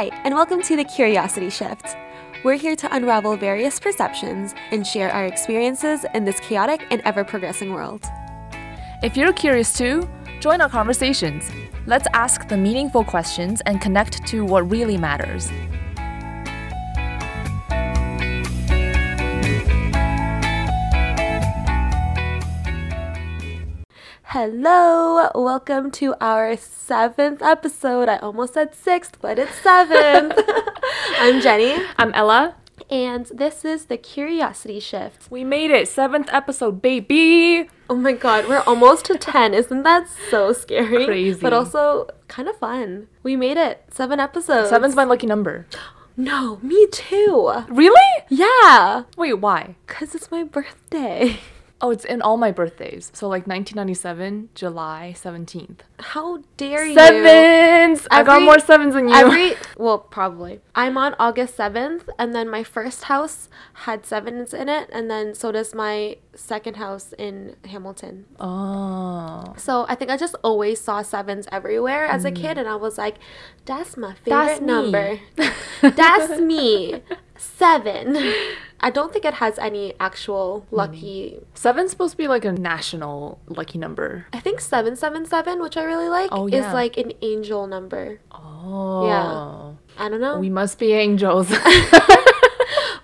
Hi, and welcome to the Curiosity Shift. We're here to unravel various perceptions and share our experiences in this chaotic and ever progressing world. If you're curious too, join our conversations. Let's ask the meaningful questions and connect to what really matters. Hello, welcome to our seventh episode. I almost said sixth, but it's seventh. I'm Jenny, I'm Ella. and this is the Curiosity Shift. We made it, seventh episode, baby. Oh my god, we're almost to 10. Isn't that so scary? Crazy. But also kind of fun. We made it. Seven episodes. Seven's my lucky number. No, me too. Really? Yeah, Wait, why? because it's my birthday. Oh, it's in all my birthdays. So like 1997, July 17th. How dare you? Sevens! I got more sevens than you. Every well, probably. I'm on August seventh, and then my first house had sevens in it, and then so does my second house in Hamilton. oh. So I think I just always saw sevens everywhere as a kid, and I was like, "That's my favorite. That's number. That's me." Seven. I don't think it has any actual lucky. Seven's supposed to be like a national lucky number. I think seven seven seven, which I really like, Oh, is like an angel number. Oh. Yeah. I don't know. We must be angels.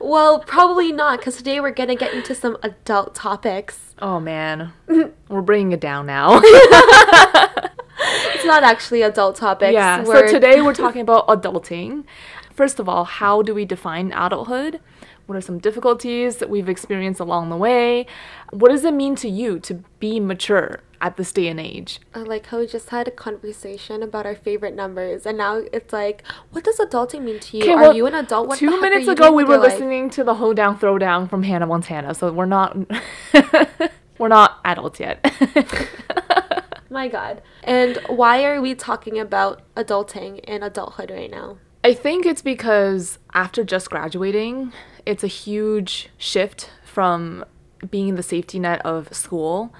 Well, probably not, because today we're gonna get into some adult topics. oh man. We're bringing it down now. It's not actually adult topics. yeah. So We're- today we're talking about adulting. First of all, how do we define adulthood? What are some difficulties that we've experienced along the way? What does it mean to you to be mature at this day and age? I like how we just had a conversation about our favorite numbers, and now it's like, what does adulting mean to you? Okay, are well, you an adult? What Two the heck are minutes ago, we were life? listening to the Hoedown Throwdown from Hannah Montana, so we're not we're not adults yet. My God. And why are we talking about adulting and adulthood right now? I think it's because after just graduating, it's a huge shift from being the safety net of school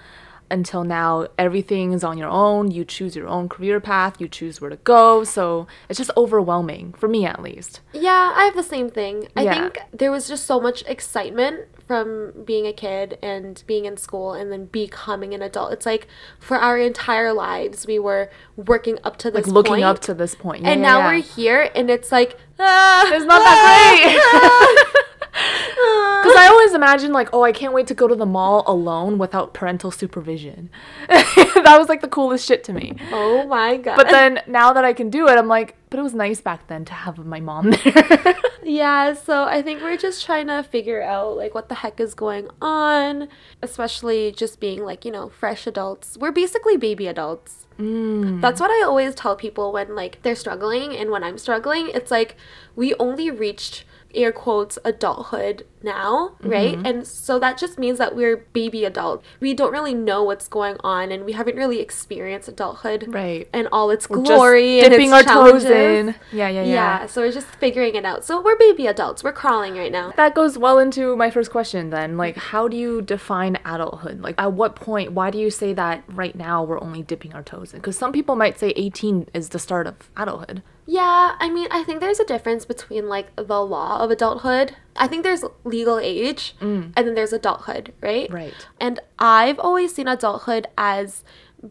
until now everything is on your own. You choose your own career path, you choose where to go. So it's just overwhelming, for me at least. Yeah, I have the same thing. I Yeah. think there was just so much excitement from being a kid and being in school and then becoming an adult. It's like for our entire lives, we were working up to this Like looking point, up to this point. Yeah, and yeah, now we're here, and it's like, ah, It's not that great. Because I always imagine, like, oh, I can't wait to go to the mall alone without parental supervision. that was like the coolest shit to me. oh my god. But then now that I can do it, I'm like, but it was nice back then to have my mom there. Yeah, so I think we're just trying to figure out like what the heck is going on, especially just being like, you know, fresh adults. We're basically baby adults. Mm. That's what I always tell people when like they're struggling and when I'm struggling. It's like we only reached air quotes adulthood now, right? Mm-hmm. And so that just means that we're baby adult. We don't really know what's going on and we haven't really experienced adulthood Right. and all its glory and dipping its our toes challenges. in. Yeah, yeah, yeah, Yeah, so we're just figuring it out. So we're baby adults. We're crawling right now. That goes well into my first question then. Like, how do you define adulthood? Like, at what point, why do you say that right now we're only dipping our toes in? Because some people might say 18 is the start of adulthood. Yeah, I mean, I think there's a difference between like the law of adulthood. I think there's legal age mm. and then there's adulthood, right? Right. And I've always seen adulthood as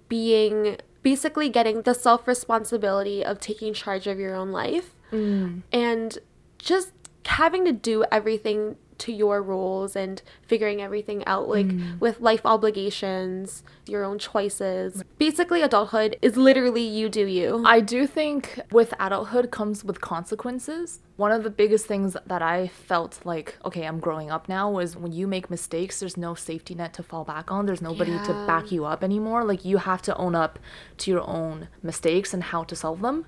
being basically getting the self responsibility of taking charge of your own life mm. and just having to do everything to your rules and figuring everything out like mm. with life obligations your own choices basically adulthood is literally you do you I do think with adulthood comes with consequences. One of the biggest things that I felt like, okay, I'm growing up now was when you make mistakes, there's no safety net to fall back on. There's nobody to back you up anymore. Like you have to own up to your own mistakes and how to solve them.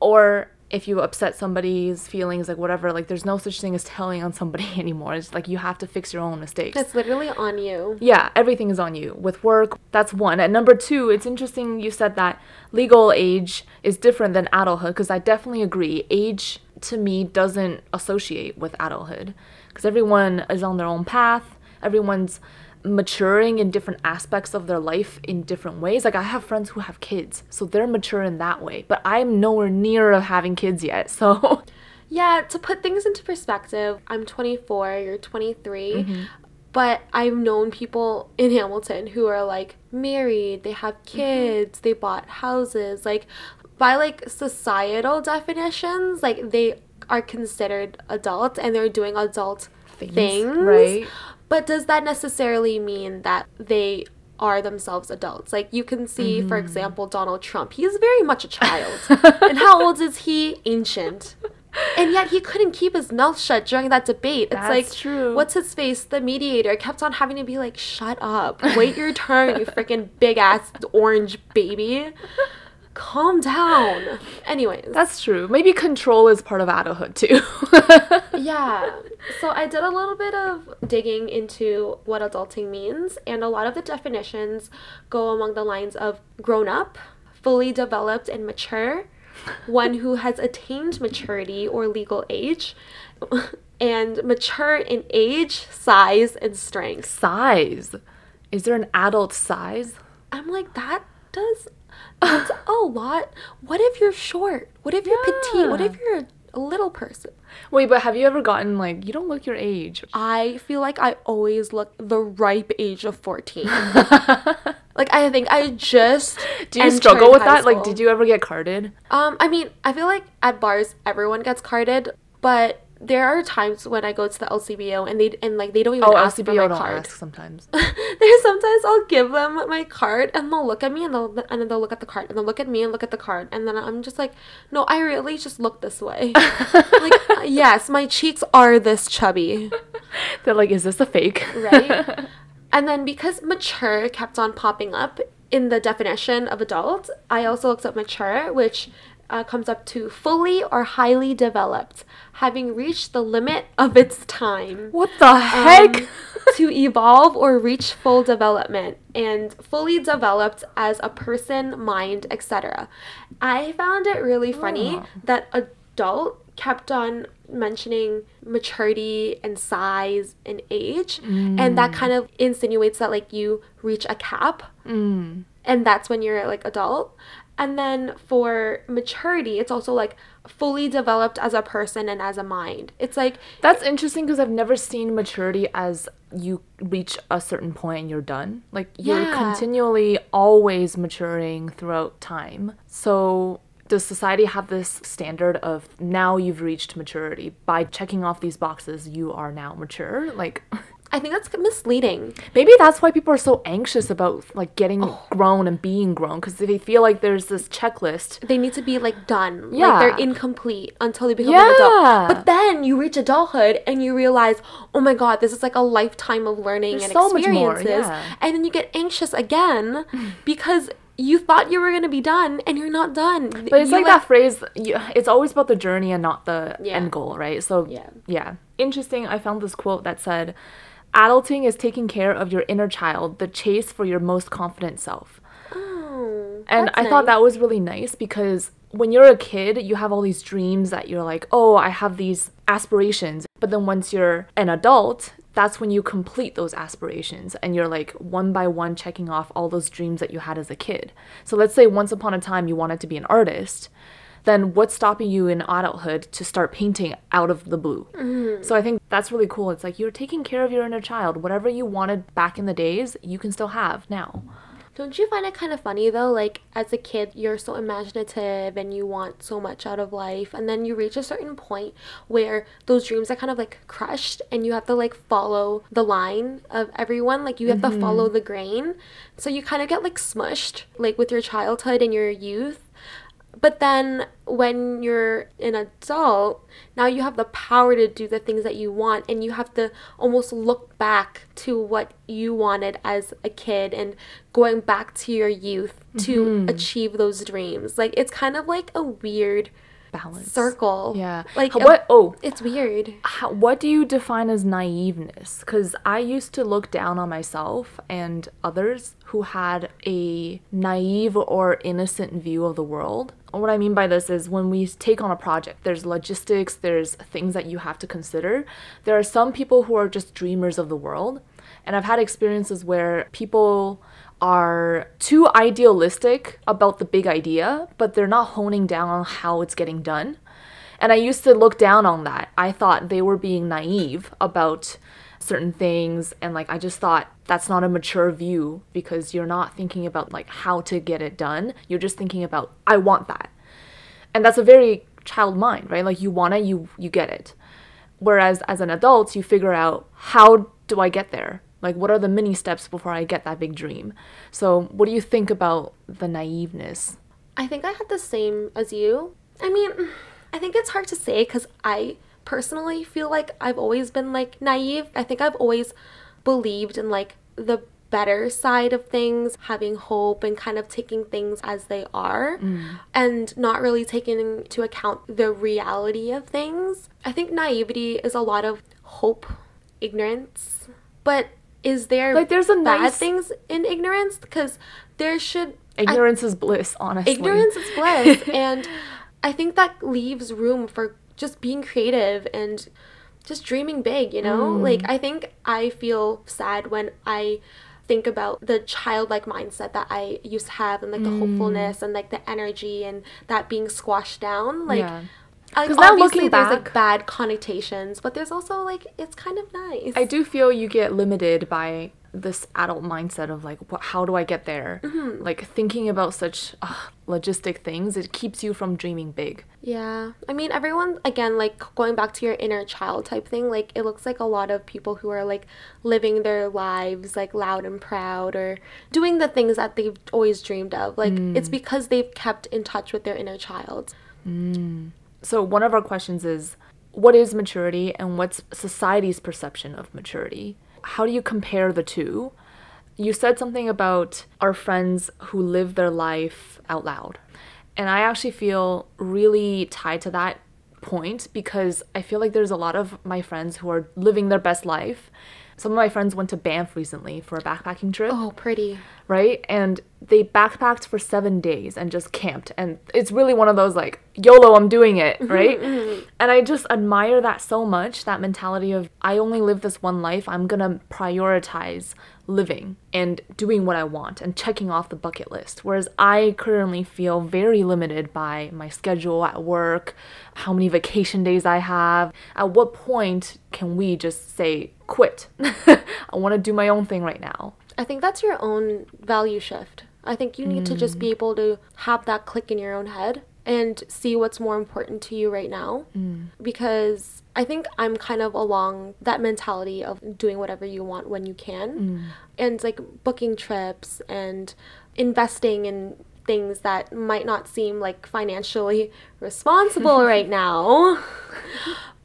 Or if you upset somebody's feelings, like whatever, like there's no such thing as telling on somebody anymore. It's like you have to fix your own mistakes. it's literally on you Yeah, everything is on you. With work, that's one. And number two, it's interesting you said that legal age is different than adulthood because I definitely agree. Age to me doesn't associate with adulthood because everyone is on their own path. Everyone's maturing in different aspects of their life in different ways. Like I have friends who have kids, so they're mature in that way, but I'm nowhere near of having kids yet. So Yeah, to put things into perspective, I'm 24, you're 23. Mm-hmm. But I've known people in Hamilton who are like married, they have mm-hmm. kids, they bought houses. Like by like societal definitions, like they are considered adults and they're doing adult things. right? But does that necessarily mean that they are themselves adults? Like you can see, for mm-hmm. example, Donald Trump. He's very much a child. and how old is he? Ancient. And yet he couldn't keep his mouth shut during that debate. It's That's like true. what's his face? The mediator kept on having to be like, "Shut up. Wait your turn, you freaking big ass orange baby. Calm down." Anyways, That's true. Maybe control is part of adulthood too. yeah. So I did a little bit of digging into what adulting means, and a lot of the definitions go along the lines of grown up, fully developed and mature, one who has attained maturity or legal age, and mature in age, size, and strength. size. Is there an adult size? I'm like, that does that's a lot. What if you're short? What if you're petite? What if you're a little person? Wait, but have you ever gotten like you don't look your age? I feel like I always look the ripe age of 14. like I think I just Do you struggle with that? Like, did you ever get carded? Um, I mean, I feel like at bars everyone gets carded, but there are times when I go to the LCBO and they and like they don't even Oh, ask for my LCBO don't card. ask sometimes. There's sometimes I'll give them my card and they'll look at me and they'll and then they'll look at the card and they'll look at me and look at the card and then I'm just like, no, I really just look this way. like, uh, yes, my cheeks are this chubby. They're like, is this a fake? right? and then because mature kept on popping up in the definition of adult, I also looked up mature, which uh, comes up to fully or highly developed, having reached the limit of its time. what the heck? Um, to evolve or reach full development and fully developed as a person, mind, etc. I found it really funny Oh. that adult kept on mentioning maturity and size and age and that kind of insinuates that like you reach a cap Mm. and that's when you're like adult and then for maturity it's also like fully developed as a person and as a mind it's like That's interesting because I've never seen maturity as you reach a certain point and you're done. Like you're Yeah. continually always maturing throughout time. So does society have this standard of now you've reached maturity by checking off these boxes you are now mature? Like I think that's misleading. maybe that's why people are so anxious about like getting Oh. grown and being grown because they feel like there's this checklist. They need to be like done. Yeah. Like they're incomplete until they become an adult. Yeah. But then you reach adulthood and you realize, oh my god, this is like a lifetime of learning There's and so much more, experiences. yeah. And then you get anxious again because you thought you were gonna be done and you're not done. But it's like, that phrase, you, it's always about the journey and not the Yeah. end goal, right? So, Yeah. yeah. Interesting. I found this quote that said, Adulting is taking care of your inner child, the chase for your most confident self. Oh, And I thought that was really nice because when you're a kid, you have all these dreams that you're like, oh, I have these aspirations. But then once you're an adult, that's when you complete those aspirations and you're like one by one checking off all those dreams that you had as a kid. So let's say once upon a time you wanted to be an artist. Then what's stopping you in adulthood to start painting out of the blue? Mm-hmm. So I think that's really cool. It's like you're taking care of your inner child. Whatever you wanted back in the days, you can still have now. Don't you find it kind of funny though? Like, as a kid, you're so imaginative and you want so much out of life, and then you reach a certain point where those dreams are kind of like crushed, and you have to like follow the line of everyone. Like, you have to mm-hmm. follow the grain. So you kind of get like smushed, like with your childhood and your youth. But then when you're an adult, now you have the power to do the things that you want, and you have to almost look back to what you wanted as a kid and going back to your youth to mm-hmm. achieve those dreams. Like, it's kind of like a weird Balance. circle. Yeah. Like, How- what? Um, oh, It's weird. how, what do you define as naiveness? Because I used to look down on myself and others who had a naive or innocent view of the world. What I mean by this is when we take on a project, there's logistics, there's things that you have to consider. There are some people who are just dreamers of the world. And I've had experiences where people are too idealistic about the big idea, but they're not honing down on how it's getting done. And I used to look down on that. I thought they were being naive about certain things and like I just thought that's not a mature view because you're not thinking about like how to get it done. You're just thinking about I want that. And that's a very child mind, right? Like you want it, you you get it. Whereas as an adult, you figure out how do I get there? Like what are the mini steps before I get that big dream? So, what do you think about the naiveness? I think I had the same as you. I mean, I think it's hard to say cuz I personally feel like I've always been like naive. I think I've always believed in like the better side of things, having hope and kind of taking things as they are mm. and not really taking into account the reality of things. I think naivety is a lot of hope, ignorance, but is there like there's a bad nice... things in ignorance because there should ignorance I, is bliss honestly ignorance is bliss and i think that leaves room for just being creative and just dreaming big, you know? Mm. Like I think I feel sad when I think about the childlike mindset that I used to have and like the mm. hopefulness and like the energy and that being squashed down. Like yeah. Like, now looking there's like bad connotations, but there's also like it's kind of nice. I do feel you get limited by this adult mindset of like what, how do i get there mm-hmm. like thinking about such uh, logistic things it keeps you from dreaming big yeah i mean everyone again like going back to your inner child type thing like it looks like a lot of people who are like living their lives like loud and proud or doing the things that they've always dreamed of like mm. it's because they've kept in touch with their inner child mm. So one of our questions is what is maturity and what's society's perception of maturity how do you compare the two? You said something about our friends who live their life out loud. And I actually feel really tied to that point because I feel like there's a lot of my friends who are living their best life. Some of my friends went to Banff recently for a backpacking trip. Oh, pretty. Right? And they backpacked for seven days and just camped. And it's really one of those like, YOLO, I'm doing it, right? And I just admire that so much that mentality of, I only live this one life. I'm going to prioritize living and doing what I want and checking off the bucket list. Whereas I currently feel very limited by my schedule at work, how many vacation days I have. At what point can we just say, quit? I want to do my own thing right now. I think that's your own value shift. I think you need mm. to just be mm. able to have that click in your own head and see what's more important to you right now. Mm. Because I think I'm kind of along that mentality of doing whatever you want when you can mm. and like booking trips and investing in things that might not seem like financially responsible right now.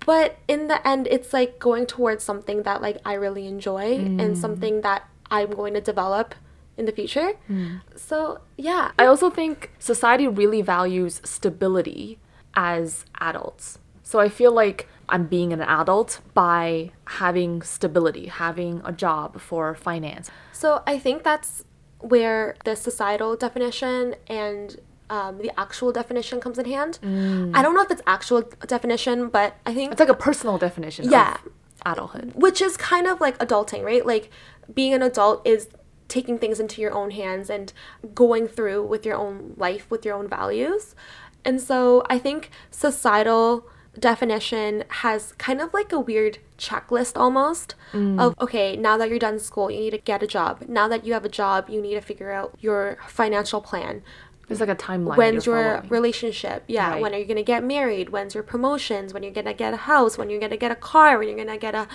But in the end, it's like going towards something that like I really enjoy mm. and something that I'm going to develop in the future. Mm. So, yeah. I also think society really values stability as adults. So I feel like I'm being an adult by having stability, having a job for finance. So I think that's where the societal definition and um, the actual definition comes in hand. Mm. I don't know if it's actual definition, but I think it's like a personal definition. Yeah, adulthood, which is kind of like adulting, right? Like being an adult is taking things into your own hands and going through with your own life with your own values. And so I think societal definition has kind of like a weird checklist almost mm. of okay, now that you're done school, you need to get a job. Now that you have a job, you need to figure out your financial plan. There's like a timeline. When's your following. relationship? Yeah. Right. When are you gonna get married? When's your promotions? When you're gonna get a house? When you're gonna get a car? When you're gonna get a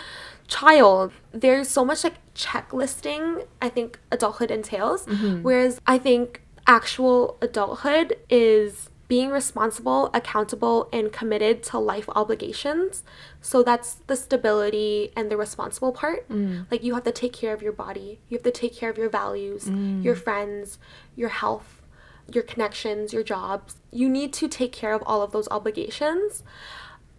child? There's so much like checklisting. I think adulthood entails. Mm-hmm. Whereas I think actual adulthood is being responsible, accountable, and committed to life obligations. So that's the stability and the responsible part. Mm. Like you have to take care of your body, you have to take care of your values, mm. your friends, your health your connections, your jobs. You need to take care of all of those obligations.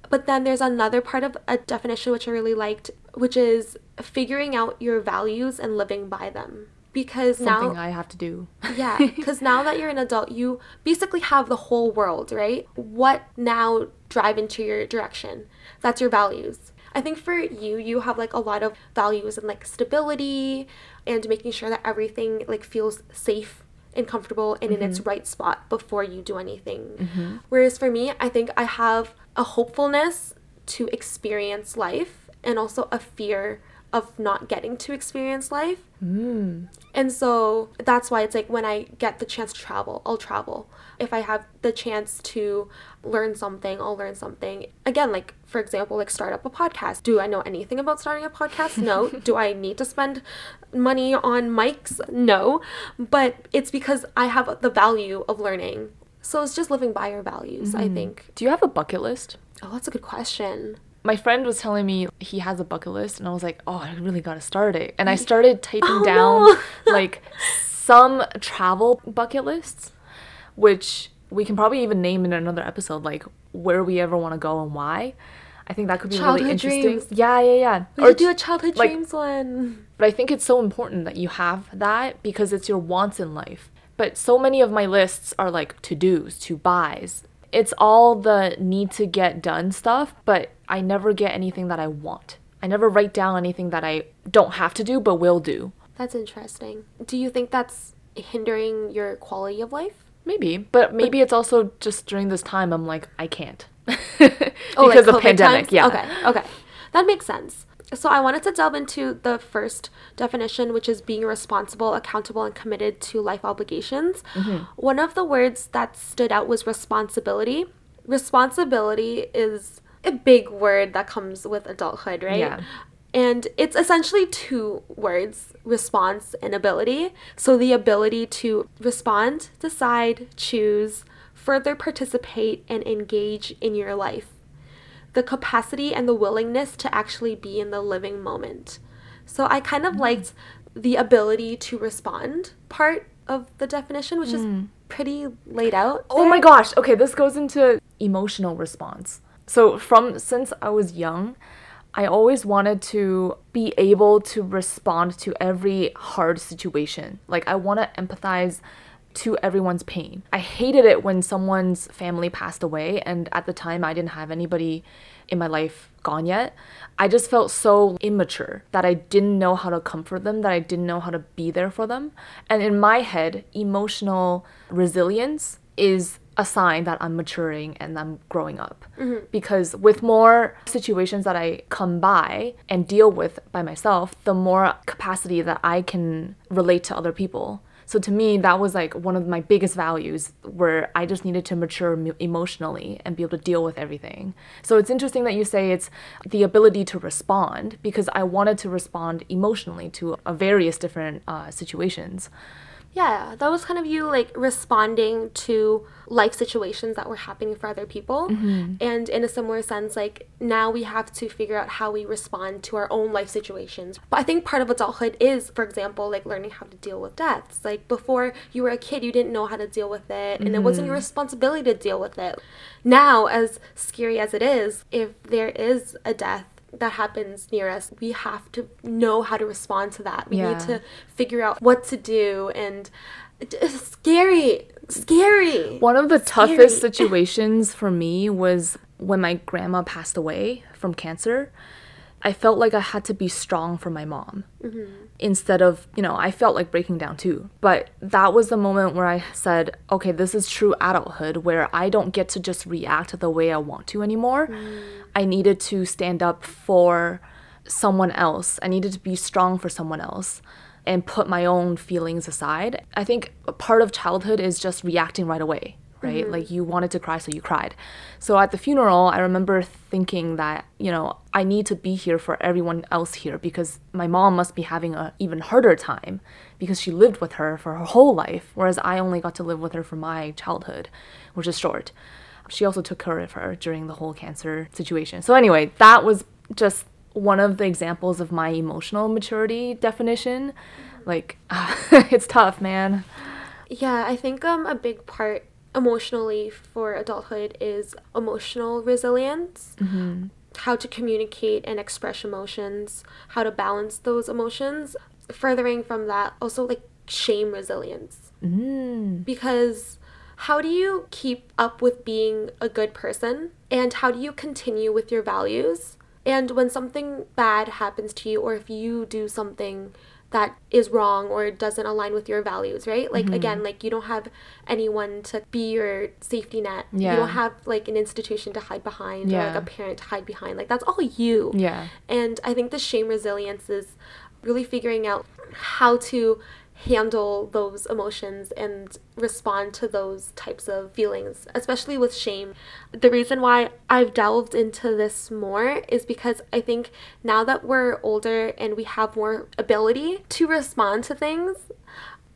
But then there's another part of a definition which I really liked, which is figuring out your values and living by them. Because Something now I have to do. yeah, because now that you're an adult, you basically have the whole world, right? What now drive into your direction? That's your values. I think for you, you have like a lot of values and like stability and making sure that everything like feels safe and comfortable and in its mm-hmm. right spot before you do anything. Mm-hmm. Whereas for me, I think I have a hopefulness to experience life and also a fear of not getting to experience life. Hmm. And so that's why it's like when I get the chance to travel, I'll travel. If I have the chance to learn something, I'll learn something. Again, like for example, like start up a podcast. Do I know anything about starting a podcast? No. Do I need to spend money on mics? No. But it's because I have the value of learning. So it's just living by your values, I mm-hmm. think. Do you have a bucket list? Oh, that's a good question. My friend was telling me he has a bucket list, and I was like, oh, I really gotta start it. And I started typing Oh, down no. like some travel bucket lists, which we can probably even name in another episode, like where we ever want to go and why. I think that could be really interesting. dreams. Yeah, yeah, yeah. We Or do a childhood like- dreams one. But I think it's so important that you have that because it's your wants in life. But so many of my lists are like to dos, to buys. It's all the need to get done stuff, but I never get anything that I want. I never write down anything that I don't have to do but will do. That's interesting. Do you think that's hindering your quality of life? Maybe, but maybe it's also just during this time I'm like I can't Oh, like because of pandemic. times? Yeah. Okay. Okay. That makes sense. So I wanted to delve into the first definition, which is being responsible, accountable, and committed to life obligations. Mm-hmm. One of the words that stood out was responsibility. Responsibility is a big word that comes with adulthood, right? Yeah. And it's essentially two words response and ability. So, the ability to respond, decide, choose, further participate, and engage in your life. The capacity and the willingness to actually be in the living moment. So, I kind of mm. liked the ability to respond part of the definition, which is mm. pretty laid out. Oh my gosh. Okay, this goes into emotional response. So from since I was young, I always wanted to be able to respond to every hard situation. Like I want to empathize to everyone's pain. I hated it when someone's family passed away and at the time I didn't have anybody in my life gone yet. I just felt so immature that I didn't know how to comfort them, that I didn't know how to be there for them. And in my head, emotional resilience is a sign that I'm maturing and I'm growing up. Because with more situations that I come by and deal with by myself, the more capacity that I can relate to other people. So to me, that was like one of my biggest values where I just needed to mature emo- emotionally and be able to deal with everything. So it's interesting that you say it's the ability to respond because I wanted to respond emotionally to uh, various different uh, situations. Yeah, that was kind of you like responding to life situations that were happening for other people. Mm-hmm. And in a similar sense, like now we have to figure out how we respond to our own life situations. But I think part of adulthood is, for example, like learning how to deal with deaths. Like before you were a kid, you didn't know how to deal with it, and it wasn't your mm-hmm. responsibility to deal with it. Now, as scary as it is, if there is a death, that happens near us, we have to know how to respond to that. We Yeah. need to figure out what to do and it's uh, scary scary One of the Scary. toughest situations for me was when my grandma passed away from cancer. I felt like I had to be strong for my mom mm-hmm. instead of, you know, I felt like breaking down too. But that was the moment where I said, okay, this is true adulthood where I don't get to just react the way I want to anymore. Mm. I needed to stand up for someone else. I needed to be strong for someone else and put my own feelings aside. I think part of childhood is just reacting right away, right? Like you wanted to cry, so you cried. So at the funeral, I remember thinking that, you know, I need to be here for everyone else here because my mom must be having a even harder time because she lived with her for her whole life, whereas I only got to live with her for my childhood, which is short. She also took care of her during the whole cancer situation. So anyway, that was just one of the examples of my emotional maturity definition. Like, it's tough, man. yeah i think um a big part emotionally for adulthood is emotional resilience. Mm-hmm. How to communicate and express emotions how to balance those emotions. Furthering from that also like shame resilience. Mm-hmm. Because how do you keep up with being a good person? And how do you continue with your values? And when something bad happens to you, or if you do something that is wrong or doesn't align with your values, right? Like, Mm-hmm. again, like you don't have anyone to be your safety net. Yeah. You don't have like an institution to hide behind or Yeah. like a parent to hide behind. Like, that's all you. Yeah. And I think the shame resilience is really figuring out how to handle those emotions and respond to those types of feelings, especially with shame. The reason why I've delved into this more is because I think now that we're older and we have more ability to respond to things,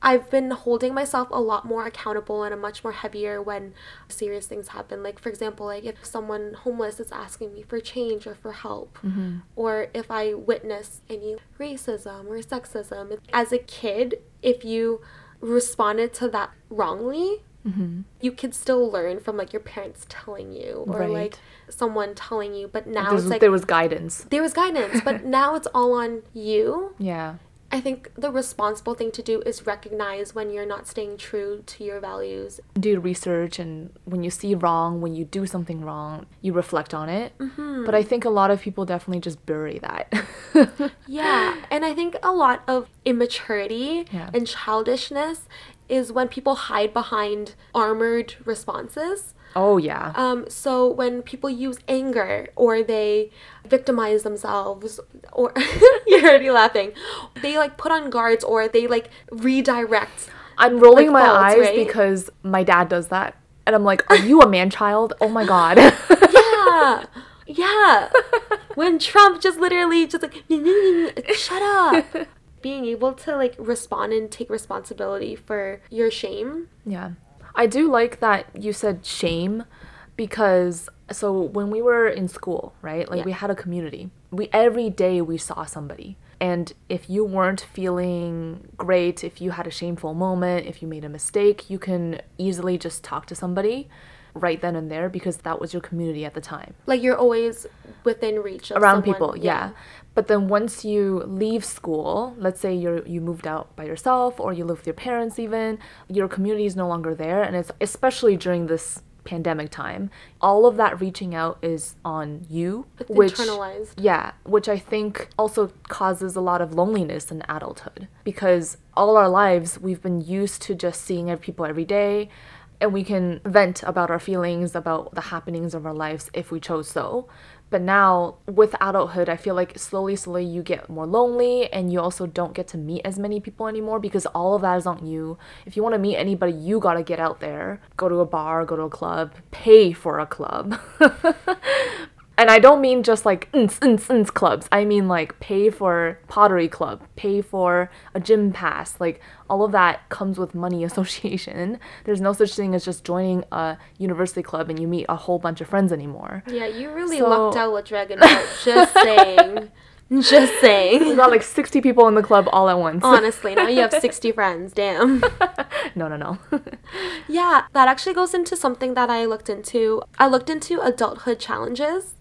I've been holding myself a lot more accountable and a much more heavier when serious things happen. Like, for example, like if someone homeless is asking me for change or for help, mm-hmm. or if I witness any racism or sexism. As a kid, if you responded to that wrongly, mm-hmm. you could still learn from like your parents telling you or Right. like someone telling you. But now it's like there was guidance. there was guidance, but now it's all on you. Yeah. I think the responsible thing to do is recognize when you're not staying true to your values. do research and when you see wrong when you do something wrong you reflect on it mm-hmm. but i think a lot of people definitely just bury that Yeah, and I think a lot of immaturity Yeah. and childishness is when people hide behind armored responses. Oh yeah Um, so when people use anger or they victimize themselves, or you're already laughing, they like put on guards or they like redirect. i'm rolling like my faults, eyes right? because my dad does that and i'm like are you a man child oh my god Yeah, yeah. when Trump just literally just like shut up. Being able to like respond and take responsibility for your shame. Yeah. I do like that you said shame because so when we were in school, right? Like Yeah. we had a community. We every day we saw somebody. And if you weren't feeling great, if you had a shameful moment, if you made a mistake, you can easily just talk to somebody right then and there because that was your community at the time Like you're always within reach of around someone, people yeah. But then once you leave school let's say you're you moved out by yourself or you live with your parents even your community is no longer there and it's especially during this pandemic time all of that reaching out is on you It's which internalized. yeah which i think also causes a lot of loneliness in adulthood because all our lives we've been used to just seeing people every day and we can vent about our feelings about the happenings of our lives if we chose so but now with adulthood i feel like slowly slowly you get more lonely and you also don't get to meet as many people anymore because all of that is on you. If you want to meet anybody you got to get out there. Go to a bar go to a club pay for a club And I don't mean just like ns, ns, ns clubs. I mean like pay for pottery club, pay for a gym pass. Like all of that comes with money association. There's no such thing as just joining a university club and you meet a whole bunch of friends anymore. Yeah, you really So- lucked out with Dragon Heart. Just saying. Just saying. got like 60 people in the club all at once. Honestly, now you have 60 friends. Damn. no, no, no. Yeah, that actually goes into something that I looked into. I looked into adulthood challenges.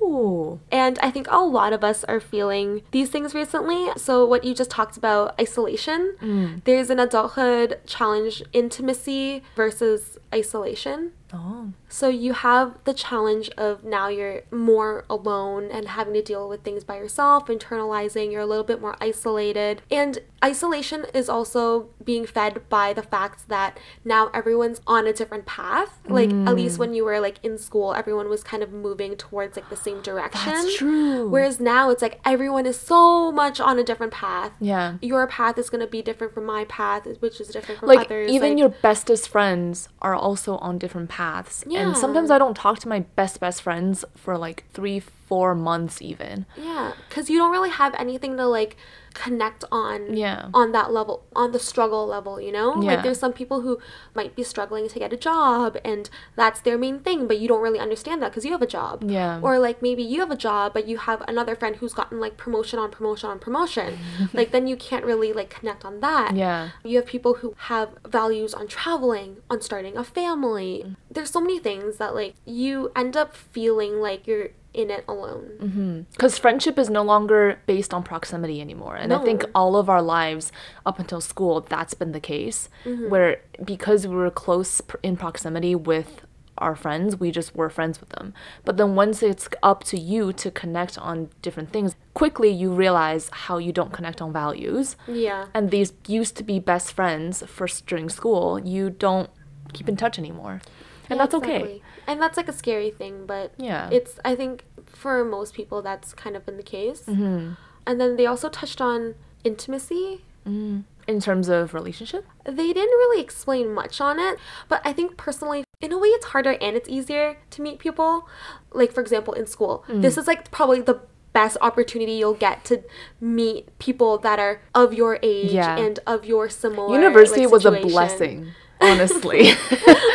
Oh. And I think a lot of us are feeling these things recently. So, what you just talked about, isolation, mm. there's an adulthood challenge intimacy versus isolation. Oh. So, you have the challenge of now you're more alone and having to deal with things by yourself, internalizing, you're a little bit more isolated. And isolation is also being fed by the fact that now everyone's on a different path. Like, at least mm. when you were like in school, everyone was kind of moving towards like the same direction. That's true. Whereas now it's like everyone is so much on a different path. Yeah. Your path is going to be different from my path, which is different from like others. even like, your bestest friends are also on different paths Yeah. and sometimes i don't talk to my best best friends for like three four months even Yeah, because you don't really have anything to like connect on. Yeah. On that level, on the struggle level, you know. Yeah. Like there's some people who might be struggling to get a job, and that's their main thing, but you don't really understand that because you have a job. Yeah. Or like maybe you have a job, but you have another friend who's gotten like promotion on promotion on promotion. like then you can't really like connect on that. Yeah. You have people who have values on traveling, on starting a family. Mm. There's so many things that like you end up feeling like you're in it alone. Mm-hmm. because friendship is no longer based on proximity anymore and i think all of our lives up until school that's been the case mm-hmm. where because we were close in proximity with our friends, we just were friends with them. But then once it's up to you to connect on different things, quickly you realize how you don't connect on values. Yeah. And these used to be best friends first during school, you don't keep in touch anymore. And Yeah, that's okay. And that's like a scary thing, but Yeah. it's I think for most people that's kind of been the case. Mm-hmm. And then they also touched on intimacy. In terms of relationship? They didn't really explain much on it, but I think personally, in a way, it's harder and it's easier to meet people. Like, for example, in school, Mm. this is like probably the best opportunity you'll get to meet people that are of your age Yeah. and of your similar university like, was a blessing honestly.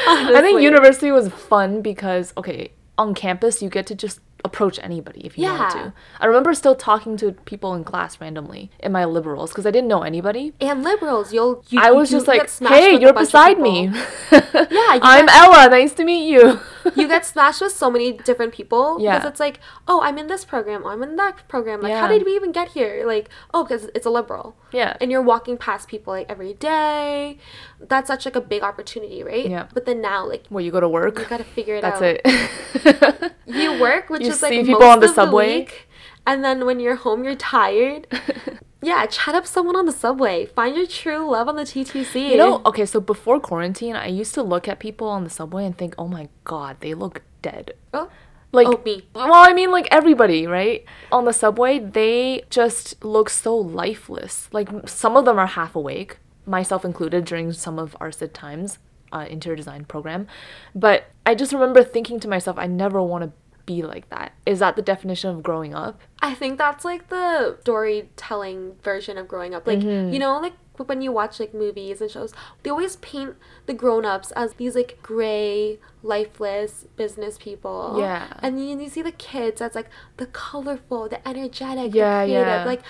I think university was fun because okay on campus you get to just approach anybody if you want Yeah. to i remember still talking to people in class randomly in my liberals because i didn't know anybody And liberals, you'll you, i was you just like hey you're beside me Yeah, you i'm get- ella nice to meet you you get smashed with so many different people Yeah. because it's like, oh, I'm in this program, oh, I'm in that program. Like, how did we even get here? Like, oh, because it's a liberal. yeah And you're walking past people like every day. That's such like a big opportunity, right? Yeah. But then now, like, well you go to work you gotta figure it that's out. That's it You work, which You is like see people on the subway. week, and then when you're home, you're tired. yeah, chat up someone on the subway. Find your true love on the TTC. You know, okay, so before quarantine, I used to look at people on the subway and think, oh my god, they look dead. oh, Like, oh me. well, I mean, like everybody, right? On the subway, they just look so lifeless. Like, some of them are half awake, myself included, during some of our SID times, uh, interior design program. But I just remember thinking to myself, I never want to be like that. Is that the definition of growing up? I think that's like the storytelling version of growing up. Like, Mm-hmm. you know, like when you watch like movies and shows, they always paint the grown-ups as these like gray, lifeless business people. Yeah. And then you see the kids as like the colorful, the energetic, Yeah, the creative. yeah. Like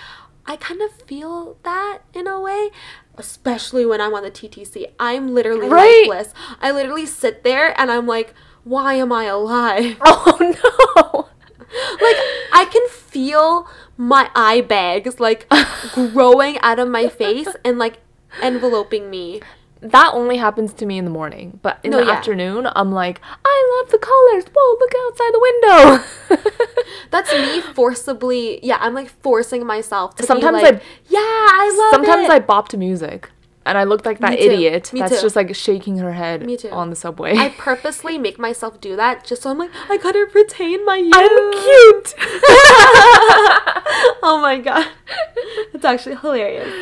I kind of feel that in a way, especially when I'm on the TTC. I'm literally Right. lifeless. I literally sit there and I'm like, why am I alive? Oh no! like I can feel my eye bags like growing out of my face and like enveloping me. That only happens to me in the morning, but in No, the yeah. afternoon, I'm like, I love the colors. Whoa, look outside the window. That's me forcibly. Yeah, I'm like forcing myself to. Sometimes be like, I- Yeah, I love Sometimes it. I bop to music, and I look like that idiot Me that's too. just like shaking her head Me too. on the subway. I purposely make myself do that just so I'm like I gotta retain my youth. I'm cute. oh my god. It's actually hilarious.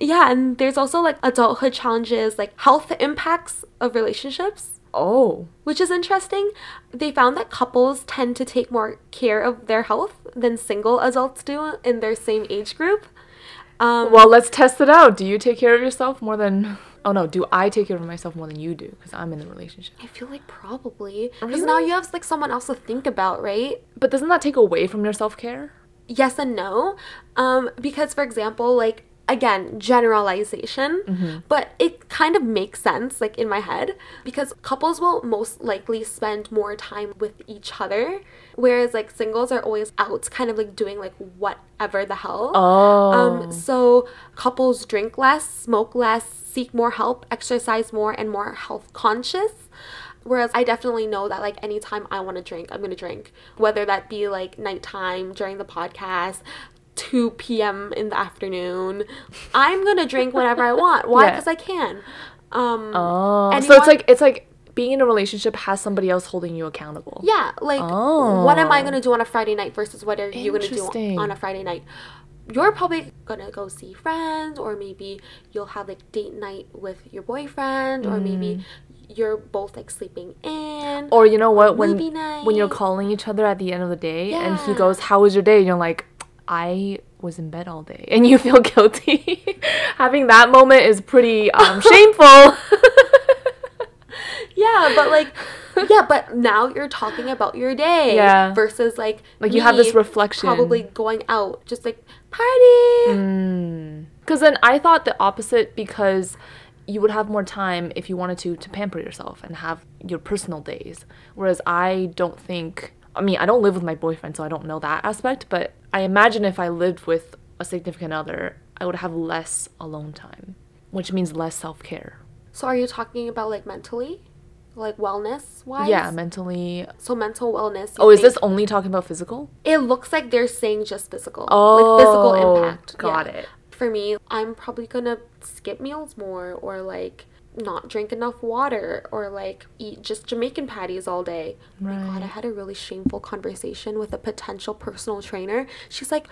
Yeah, and there's also like adulthood challenges, like health impacts of relationships. oh, which is interesting. They found that couples tend to take more care of their health than single adults do in their same age group. Um, well, let's test it out. Do you take care of yourself more than? Oh no, do I take care of myself more than you do? Because I'm in the relationship. I feel like probably because now you have like someone else to think about, right? But doesn't that take away from your self care? Yes and no. Um, because for example, like again, generalization, but it kind of makes sense like in my head because couples will most likely spend more time with each other whereas like singles are always out kind of like doing like whatever the hell. Oh, Um, so couples drink less, smoke less, seek more help, exercise more, and more health conscious. Whereas I definitely know that like anytime I want to drink, I'm gonna drink. Whether that be like nighttime during the podcast, 2 p.m. in the afternoon. I'm gonna drink whenever I want. Why? Yeah. Because I can. Um oh. so it's like it's like being in a relationship has somebody else holding you accountable. Yeah, like oh. what am I Oh. gonna do on a Friday night versus what are you gonna do on a Friday night? You're probably gonna go see friends, or maybe you'll have like date night with your boyfriend, or maybe you're both like sleeping in. Mm. Or you know what? When Movie when you're calling each other at the end of the day, and he goes, "How was your day?" and you're like, "I was in bed all day," and you feel guilty. Having that moment is pretty um, shameful. yeah, but like, yeah, but now you're talking about your day, Yeah. versus like Like, you have this reflection. probably going out, just like party. Mm. Because then I thought the opposite because you would have more time if you wanted to to pamper yourself and have your personal days. Whereas I don't think I mean, I don't live with my boyfriend, so I don't know that aspect, but I imagine if I lived with a significant other, I would have less alone time, which means less self-care. So are you talking about like mentally? like wellness wise. Yeah, mentally. So mental wellness. Oh, is this only talking about physical? It looks like they're saying just physical. Oh, like physical oh, impact. got Yeah. it. For me, I'm probably gonna skip meals more or like not drink enough water or like eat just Jamaican patties all day. Oh my god, I had a really shameful conversation with a potential personal trainer. She's like,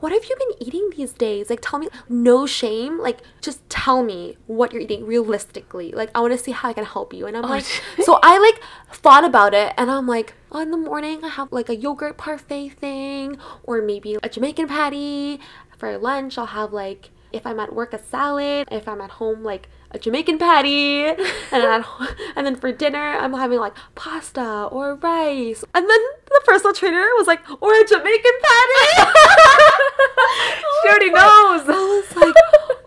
what have you been eating these days? Like, tell me, no shame. Like, just tell me what you're eating realistically. Like, I want to see how I can help you. And I'm oh, like, so I like thought about it and I'm like, oh, in the morning I have like a yogurt parfait thing or maybe a Jamaican patty. For lunch, I'll have like, if I'm at work, a salad. If I'm at home, like a Jamaican patty. And then, at ho- and then for dinner, I'm having like pasta or rice. And then the personal trainer was like, or a Jamaican patty. She already oh knows. I was like,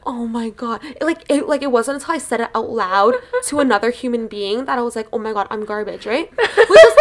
oh my god! It, like it like it wasn't until I said it out loud to another human being that I was like, oh my god, I'm garbage, right? Which is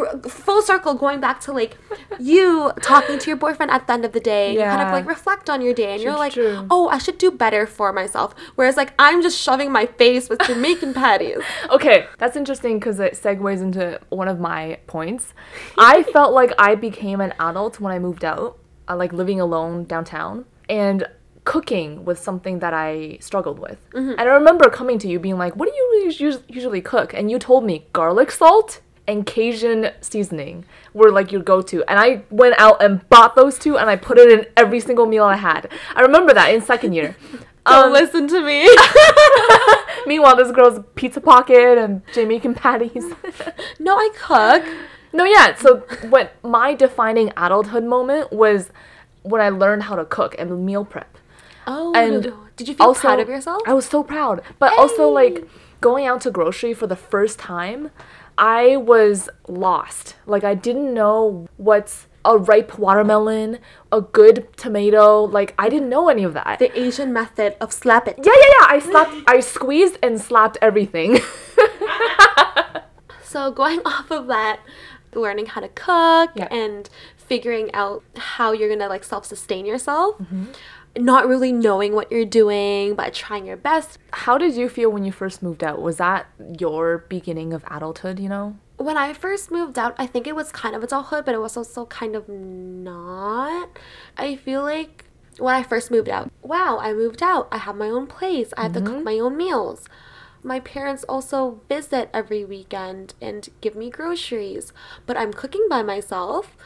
r- full circle going back to like you talking to your boyfriend at the end of the day. You kind of like reflect on your day, and you're like, true. oh, I should do better for myself. Whereas like I'm just shoving my face with Jamaican patties. Okay, that's interesting because it segues into one of my points. I felt like I became an adult when I moved out, uh, like living alone downtown, and cooking was something that I struggled with. And I remember coming to you being like, "What do you usually cook?" And you told me garlic salt and Cajun seasoning were like your go-to. And I went out and bought those two, and I put it in every single meal I had. I remember that in second year. Don't Um, listen to me. Meanwhile, this girl's pizza pocket and Jamaican patties. no, I cook. no, yeah. So what my defining adulthood moment was when I learned how to cook and meal prep. Oh, And did you feel also, proud of yourself? I was so proud. But also like going out to grocery for the first time, I was lost. Like I didn't know what's a ripe watermelon, a good tomato. Like I didn't know any of that. the Asian method of slap it. yeah, yeah, yeah. I slapped I squeezed and slapped everything. So going off of that, learning how to cook Yeah. and figuring out how you're gonna like self-sustain yourself. Mm-hmm. Not really knowing what you're doing, but trying your best. How did you feel when you first moved out? Was that your beginning of adulthood, you know? When I first moved out, I think it was kind of adulthood, but it was also kind of not. I feel like when I first moved out, wow, I moved out. I have my own place. I have to cook mm-hmm. my own meals. My parents also visit every weekend and give me groceries, but I'm cooking by myself.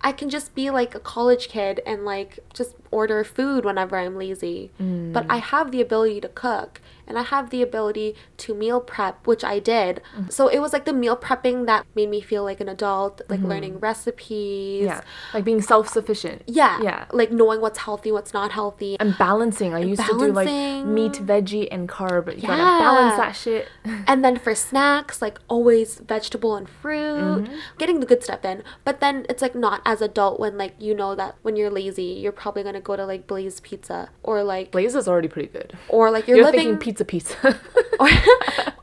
I can just be like a college kid and like just order food whenever I'm lazy. But mm. I have the ability to cook and I have the ability to meal prep, which I did. So it was like the meal prepping that made me feel like an adult, like learning recipes. Yeah. Like being self sufficient. Yeah. Yeah. Like knowing what's healthy, what's not healthy. And balancing. I used to do like meat, veggie, and carb. You gotta Yeah. balance that shit. And then for snacks, like always vegetable and fruit, Mm-hmm. getting the good stuff in. But then it's like not as adult when like you know that when you're lazy, you're probably gonna go to like Blaze Pizza or like Blaze is already pretty good. or like you're, You're, living thinking pizza pizza. or,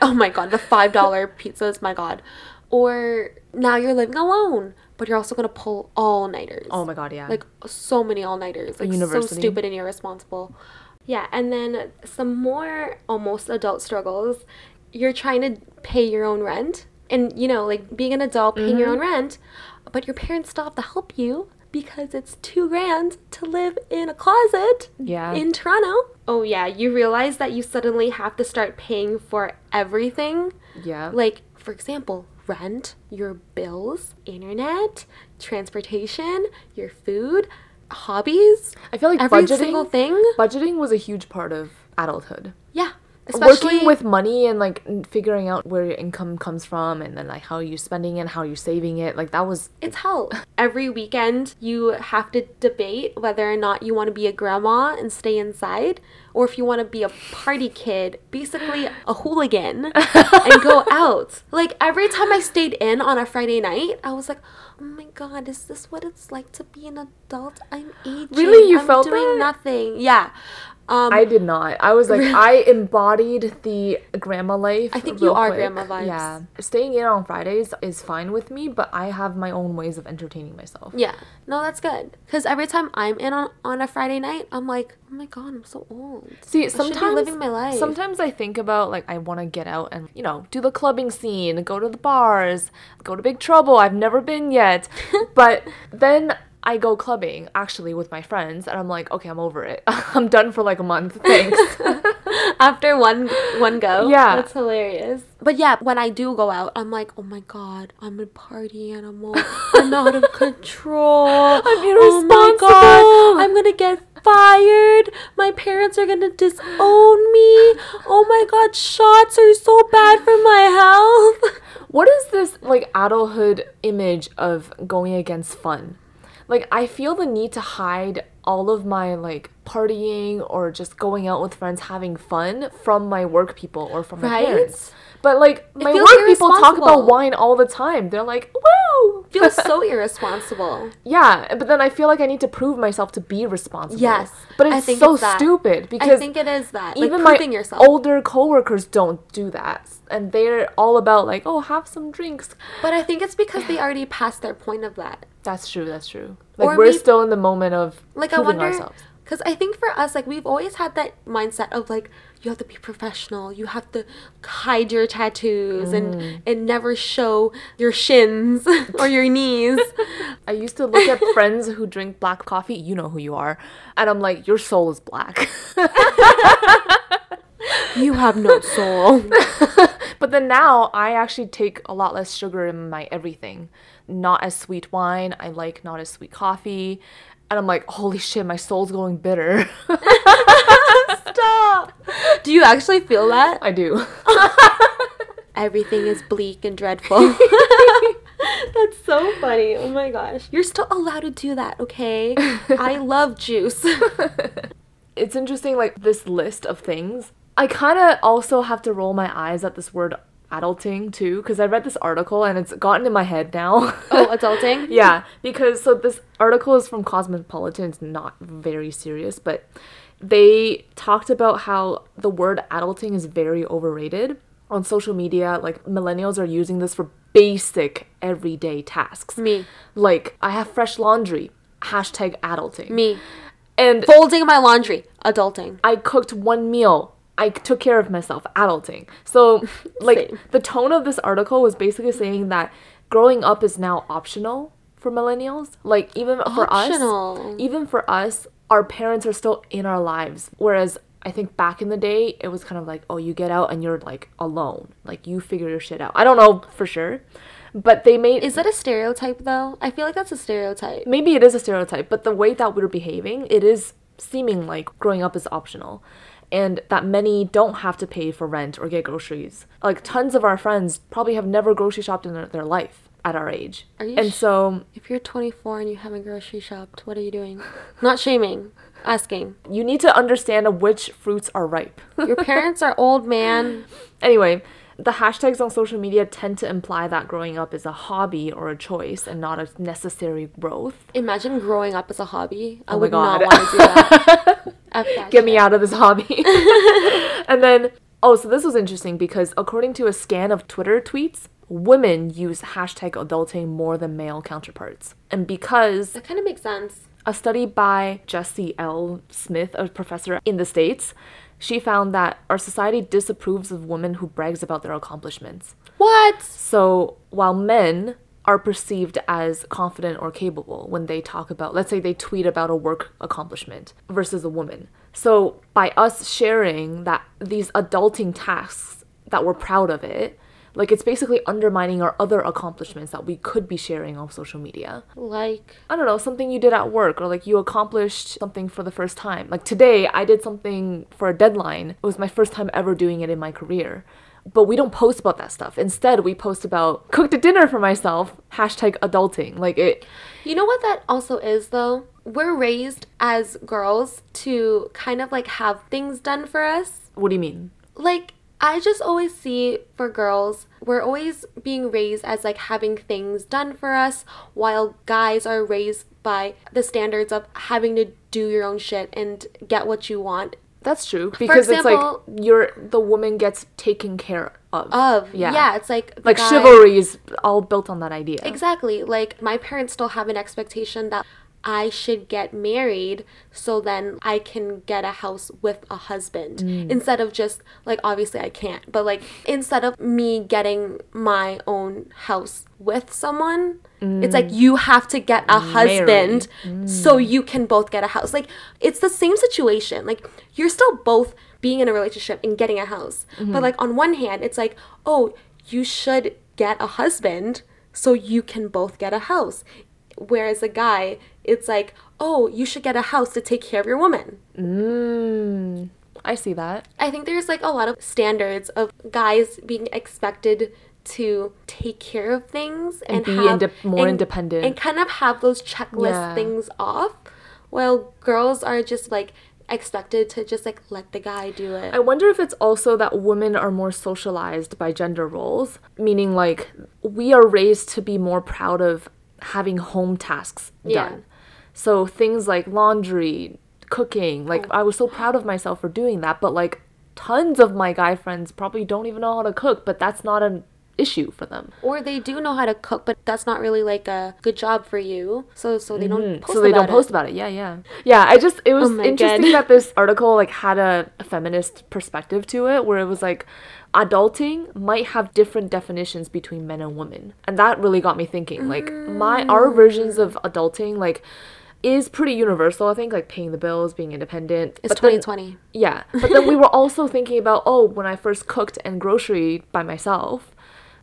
oh my god, the five dollar pizzas, my god. Or now you're living alone, but you're also gonna pull all nighters. oh my god, yeah. like so many all nighters, like so stupid and irresponsible. Yeah, and then some more almost adult struggles. You're trying to pay your own rent, and you know, like being an adult, paying your own Mm-hmm. rent, but your parents still have to help you because it's two grand to live in a closet Yeah. in Toronto. Oh yeah, you realize that you suddenly have to start paying for everything. yeah. Like, for example, rent, your bills, internet, transportation, your food, hobbies. I feel like every budgeting single thing. budgeting was a huge part of adulthood. Yeah. Especially Working with money and like figuring out where your income comes from and then like how you're spending it, how you're saving it. Like that was it's hell. Every weekend, you have to debate whether or not you want to be a grandma and stay inside, or if you want to be a party kid, basically a hooligan, and go out. Like every time I stayed in on a Friday night, I was like, "Oh my god, is this what it's like to be an adult? I'm aging. Really? You I'm felt doing that? nothing." Yeah. Um, I did not. I was like, I embodied the grandma life. I think you are quick. grandma vibes. Yeah. Staying in on Fridays is fine with me, but I have my own ways of entertaining myself. yeah, no, that's good. Because every time I'm in on, on a Friday night, I'm like, oh my god, I'm so old. See, I sometimes living my life. Sometimes I think about like I want to get out and you know do the clubbing scene, go to the bars, go to Big Trouble. I've never been yet, but then I go clubbing actually with my friends, and I'm like, okay, I'm over it. I'm done for like a month. Thanks. After one one go, Yeah. that's hilarious. But yeah, when I do go out, I'm like, oh my god, I'm a party animal. I'm out of control. I'm Oh my irresponsible. god, I'm gonna get fired. My parents are gonna disown me. Oh my god, shots are so bad for my health. What is this like adulthood image of going against fun? Like I feel the need to hide all of my like partying or just going out with friends having fun from my work people or from my Right? parents. But like my work people talk about wine all the time. They're like, "Woo!" Feels so irresponsible. yeah, but then I feel like I need to prove myself to be responsible. Yes, but it's so it's stupid because I think it is that. even like proving my yourself. older coworkers don't do that, and they're all about like, "Oh, have some drinks." but I think it's because they already passed their point of that. That's true. That's true. Like Or we're maybe- still in the moment of like I wonder ourselves. Because I think for us like we've always had that mindset of like you have to be professional you have to hide your tattoos Mm. and and never show your shins or your knees I used to look at friends who drink black coffee. You know who you are, and I'm like, your soul is black. you have no soul but then now I actually take a lot less sugar in my everything. Not as sweet wine. I like not as sweet coffee. And I'm like, holy shit, my soul's going bitter. stop. Do you actually feel that? I do. everything is bleak and dreadful. That's so funny. Oh my gosh. You're still allowed to do that okay? I love juice. It's interesting, like this list of things. I kind of also have to roll my eyes at this word adulting too, because I read this article and it's gotten in my head now. oh adulting yeah, because so this article is from Cosmopolitan. It's not very serious, but they talked about how the word adulting is very overrated on social media. Like millennials are using this for basic everyday tasks. me Like I have fresh laundry. Hashtag adulting. me And folding my laundry adulting I cooked one meal. I took care of myself, adulting. So, like, Same. the tone of this article was basically saying that growing up is now optional for millennials. Like, even for us, even for us, our parents are still in our lives. Whereas, I think back in the day, it was kind of like, oh, you get out and you're like alone. Like, you figure your shit out. I don't know for sure. But they made. Is that a stereotype though? I feel like that's a stereotype. maybe it is a stereotype, but the way that we're behaving, it is seeming like growing up is optional. And that many don't have to pay for rent or get groceries. Like tons of our friends probably have never grocery shopped in their, life at our age. Are you and sh- so If you're 24 and you haven't grocery shopped, what are you doing? Not shaming, asking. you need to understand which fruits are ripe. Your parents are old, man. anyway, the hashtags on social media tend to imply that growing up is a hobby or a choice and not a necessary growth. Imagine growing up as a hobby. Oh my would not God. want to do that. That Get me out of this hobby. and then, oh, so this was interesting because according to a scan of Twitter tweets, women use hashtag adulting more than male counterparts. And because That kind of makes sense. a study by Jessi L. Smith, a professor in the States, she found that our society disapproves of women who brags about their accomplishments. What? So while men are perceived as confident or capable when they talk about, let's say they tweet about a work accomplishment versus a woman. So by us sharing that these adulting tasks that we're proud of it, like it's basically undermining our other accomplishments that we could be sharing on social media. Like, I don't know, something you did at work or like you accomplished something for the first time. Like today, I did something for a deadline. It was my first time ever doing it in my career. But we don't post about that stuff. Instead, we post about cooked a dinner for myself, hashtag adulting. Like it, you know what that also is though? We're raised as girls to kind of like have things done for us. what do you mean? like I just always see for girls, we're always being raised as like having things done for us, while guys are raised by the standards of having to do your own shit and get what you want. That's true because example- it's like you're the woman gets taken care of. Of Yeah. yeah, it's like like guy- chivalry is all built on that idea. Exactly. Like my parents still have an expectation that I should get married so then I can get a house with a husband Mm. instead of just like obviously I can't, but like instead of me getting my own house with someone, it's like you have to get a Mm. Husband so you can both get a house. Like it's the same situation. Like you're still both being in a relationship and getting a house. Mm-hmm. But like on one hand, it's like, "Oh, you should get a husband so you can both get a house." Whereas a guy, it's like, "Oh, you should get a house to take care of your woman." Mm, I see that. I think there's like a lot of standards of guys being expected to take care of things And and, be have, more and- independent. and kind of have those checklist Yeah. things off, while girls are just like expected to just like let the guy do it. I wonder if it's also that women are more socialized by gender roles, meaning like we are raised to be more proud of having home tasks Yeah. done. So things like laundry, cooking, like Oh. I was so proud of myself for doing that, but like tons of my guy friends probably don't even know how to cook, but that's not an issue for them. or they do know how to cook, but that's not really like a good job for you. So so they don't post Mm-hmm. so they don't about post it. about it. Yeah, yeah. Yeah, I just it was Oh interesting God. that this article like had a, a feminist perspective to it where it was like adulting might have different definitions between men and women. And that really got me thinking. Like my our versions of adulting like is pretty universal, I think, like paying the bills, being independent. It's But then- 2020. yeah. But then we were also thinking about, oh, when I first cooked and grocery by myself,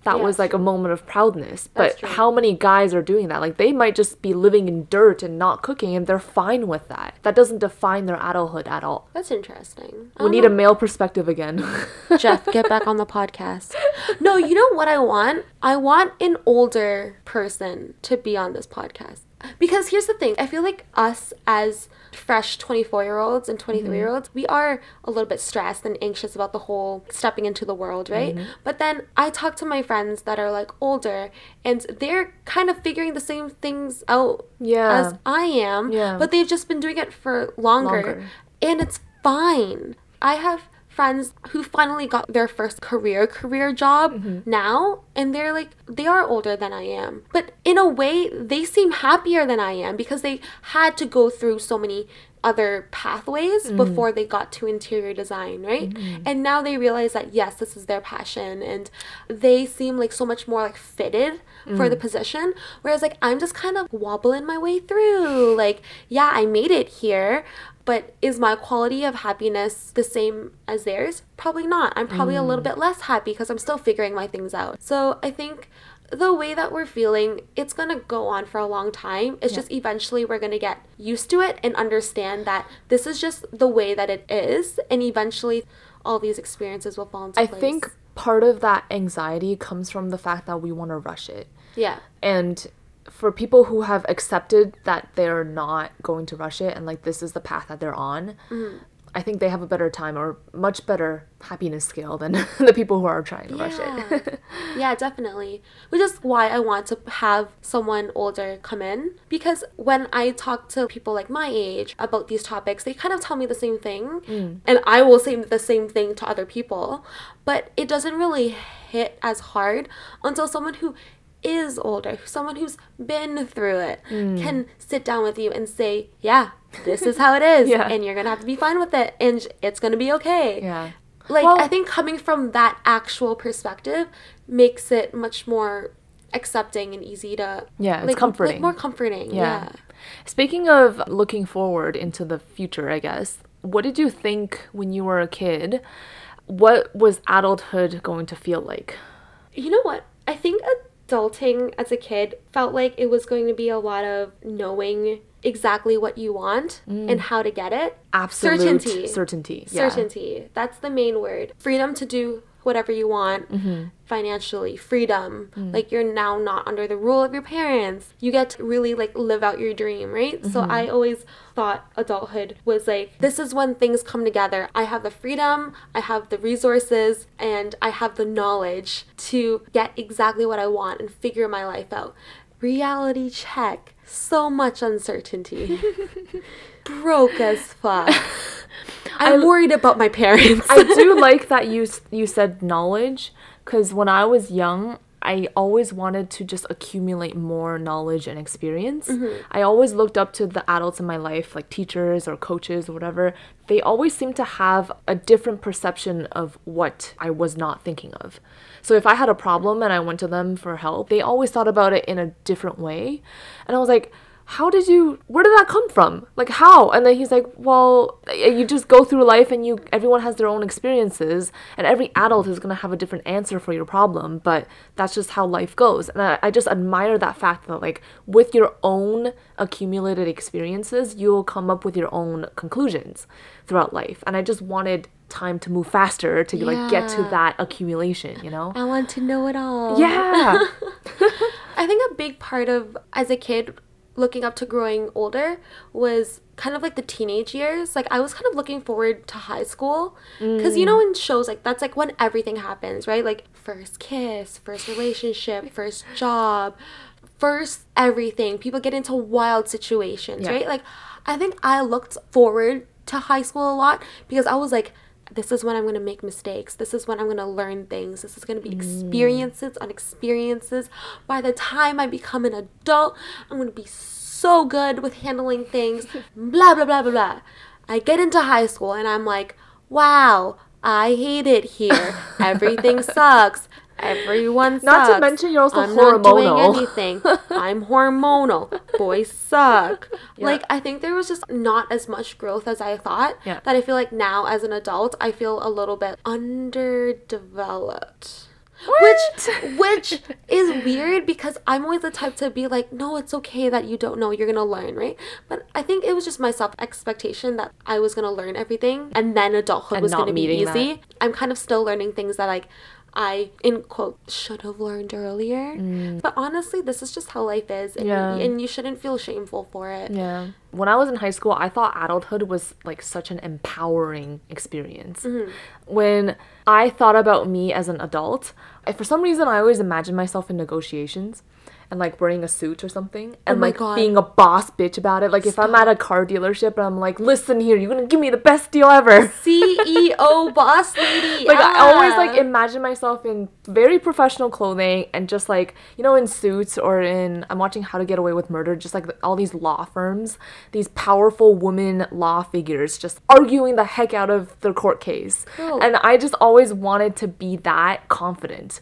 that Yeah, was like a moment of proudness. That's But true. how many guys are doing that? Like they might just be living in dirt and not cooking and they're fine with that. That doesn't define their adulthood at all. That's interesting. We need know. a male perspective again. Jeff, get back on the podcast. No, you know what I want? I want an older person to be on this podcast. Because here's the thing I feel like us as fresh 24 year olds and mm-hmm. 23 year olds, we are a little bit stressed and anxious about the whole stepping into the world, right? Mm-hmm. But then I talk to my friends that are like older and they're kind of figuring the same things out Yeah. as I am, Yeah. but they've just been doing it for longer. Longer. And it's fine. I have friends who finally got their first career career job Mm-hmm. now and they're like they are older than I am. But in a way they seem happier than I am because they had to go through so many other pathways Mm-hmm. before they got to interior design, right? And now they realize that yes, this is their passion and they seem like so much more like fitted for Mm. the position whereas like I'm just kind of wobbling my way through. Like, yeah, I made it here, but is my quality of happiness the same as theirs? Probably not. I'm probably a little Mm. bit less happy because I'm still figuring my things out. So I think the way that we're feeling, it's gonna go on for a long time. It's just eventually we're gonna get used to it and understand that this is just the way that it is, and eventually all these experiences will fall into I place. I think part of that anxiety comes from the fact that we want to rush it. yeah. And for people who have accepted that they're not going to rush it and like this is the path that they're on, Mm-hmm. I think they have a better time or much better happiness scale than the people who are trying to rush it. yeah, definitely. Which is why I want to have someone older come in because when I talk to people like my age about these topics, they kind of tell me the same thing, and I will say the same thing to other people, but it doesn't really hit as hard until someone who is older, someone who's been through it, mm. can sit down with you and say, "Yeah, this is how it is, Yeah. and you're gonna have to be fine with it, and it's gonna be okay." yeah. like Well- i think coming from that actual perspective makes it much more accepting and easy to Yeah, it's like, comforting. like more comforting Yeah. yeah. Speaking of looking forward into the future, I guess, what did you think when you were a kid? What was adulthood going to feel like? you know what i think adulting as a kid felt like it was going to be a lot of knowing exactly what you want mm. and how to get it Absolute certainty Certainty. yeah. certainty that's the main word freedom to do whatever you want. Mm-hmm. financially freedom. Mm. like you're now not under the rule of your parents. You get to really like live out your dream right? So Mm-hmm. i always thought adulthood was like this is when things come together. I have the freedom i have the resources and i have the knowledge to get exactly what i want and figure my life out. Reality check. So much uncertainty broke as fuck I'm worried about my parents. I do like that you you said knowledge because when I was young, I always wanted to just accumulate more knowledge and experience. Mm-hmm. I always looked up to the adults in my life, like teachers or coaches or whatever. They always seemed to have a different perception of what I was not thinking of. So if I had a problem and I went to them for help, they always thought about it in a different way. And I was like, how did you where did that come from? Like how? And then he's like well you just go through life and you everyone has their own experiences and every adult is going to have a different answer for your problem but that's just how life goes. And I, I just admire that fact that like with your own accumulated experiences you'll come up with your own conclusions throughout life. And i just wanted time to move faster to like get to that accumulation you know? I want to know it all. yeah. I think a big part of as a kid looking up to growing older was kind of like the teenage years. Like I was kind of looking forward to high school because you know in shows like that's like when everything happens, right? Like first kiss, first relationship, first job, first everything. People get into wild situations, Yeah. right? Like I think I looked forward to high school a lot because I was like this is when I'm going to make mistakes. This is when I'm going to learn things. This is going to be mm. experiences on experiences. By the time I become an adult, I'm going to be so good with handling things. blah, blah, blah, blah, blah. I get into high school and I'm like, wow, I hate it here. Everything sucks. Everyone sucks. Not to mention you're also I'm not doing hormonal. anything. I'm hormonal. Boys suck. Like I think there was just not as much growth as I thought. Yeah. That I feel like now as an adult, I feel a little bit underdeveloped. Which which is weird because I'm always the type to be like, no, it's okay that you don't know. You're gonna learn, right? But I think it was just my self expectation that I was gonna learn everything and then adulthood And was gonna be easy. I'm kind of still learning things that like I in quote should have learned earlier. But honestly, this is just how life is, and, Mm. Yeah. and you shouldn't feel shameful for it. Yeah. When I was in high school, I thought adulthood was like such an empowering experience. Mm-hmm. When I thought about me as an adult, I, for some reason, I always imagined myself in negotiations and like wearing a suit or something oh and Oh like God. being a boss bitch about it. Like if I'm at a car dealership and I'm like, listen here, you're gonna give me the best deal ever. CEO boss lady. like I always like ah. imagine myself in very professional clothing and just like you know in suits or in I'm watching How to Get Away with Murder just like all these law firms these powerful women law figures just arguing the heck out of their court case Cool. and I just always wanted to be that confident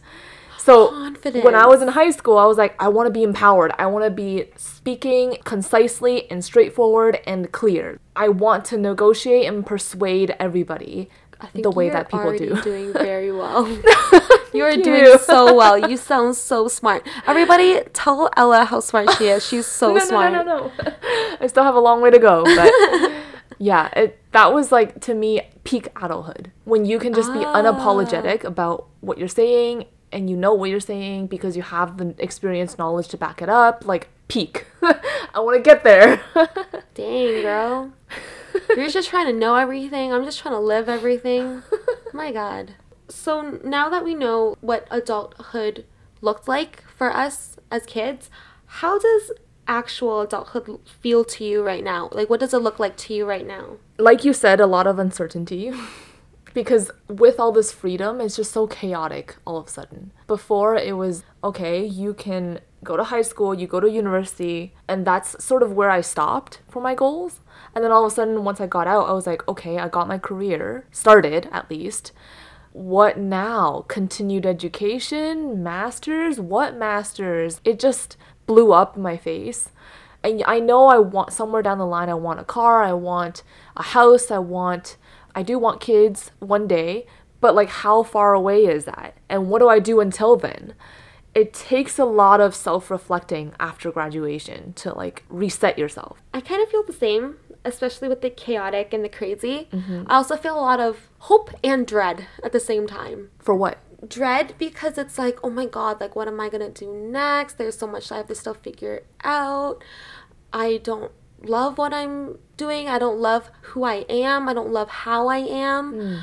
so when I was in high school I was like I want to be empowered I want to be speaking concisely and straightforward and clear I want to negotiate and persuade everybody the way that people do. doing very well. You're Thank doing you. so well. You sound so smart. Everybody, tell Ella how smart she is. She's so no, smart. No, no, no, no. I still have a long way to go, but yeah, it that was like to me peak adulthood when you can just be Ah. unapologetic about what you're saying and you know what you're saying because you have the experience knowledge to back it up. Like peak. I want to get there. Dang, girl. You're just trying to know everything. I'm just trying to live everything. Oh my God. So now that we know what adulthood looked like for us as kids, how does actual adulthood feel to you right now? Like, what does it look like to you right now? like you said, a lot of uncertainty. Because with all this freedom, it's just so chaotic all of a sudden. Before, it was okay, you can go to high school, you go to university, and that's sort of where I stopped for my goals. And then all of a sudden, once I got out, I was like, okay, I got my career started at least. What now? Continued education? Masters? What masters? It just blew up my face. And I know I want somewhere down the line, I want a car, I want a house, I want, I do want kids one day, but like how far away is that? And what do I do until then? It takes a lot of self reflecting after graduation to like reset yourself. I kind of feel the same, especially with the chaotic and the crazy. Mm-hmm. I also feel a lot of hope and dread at the same time. For what? Dread because it's like, oh my god, like what am I gonna do next? There's so much I have to still figure out. I don't love what I'm doing. I don't love who I am. I don't love how I am. Hmm.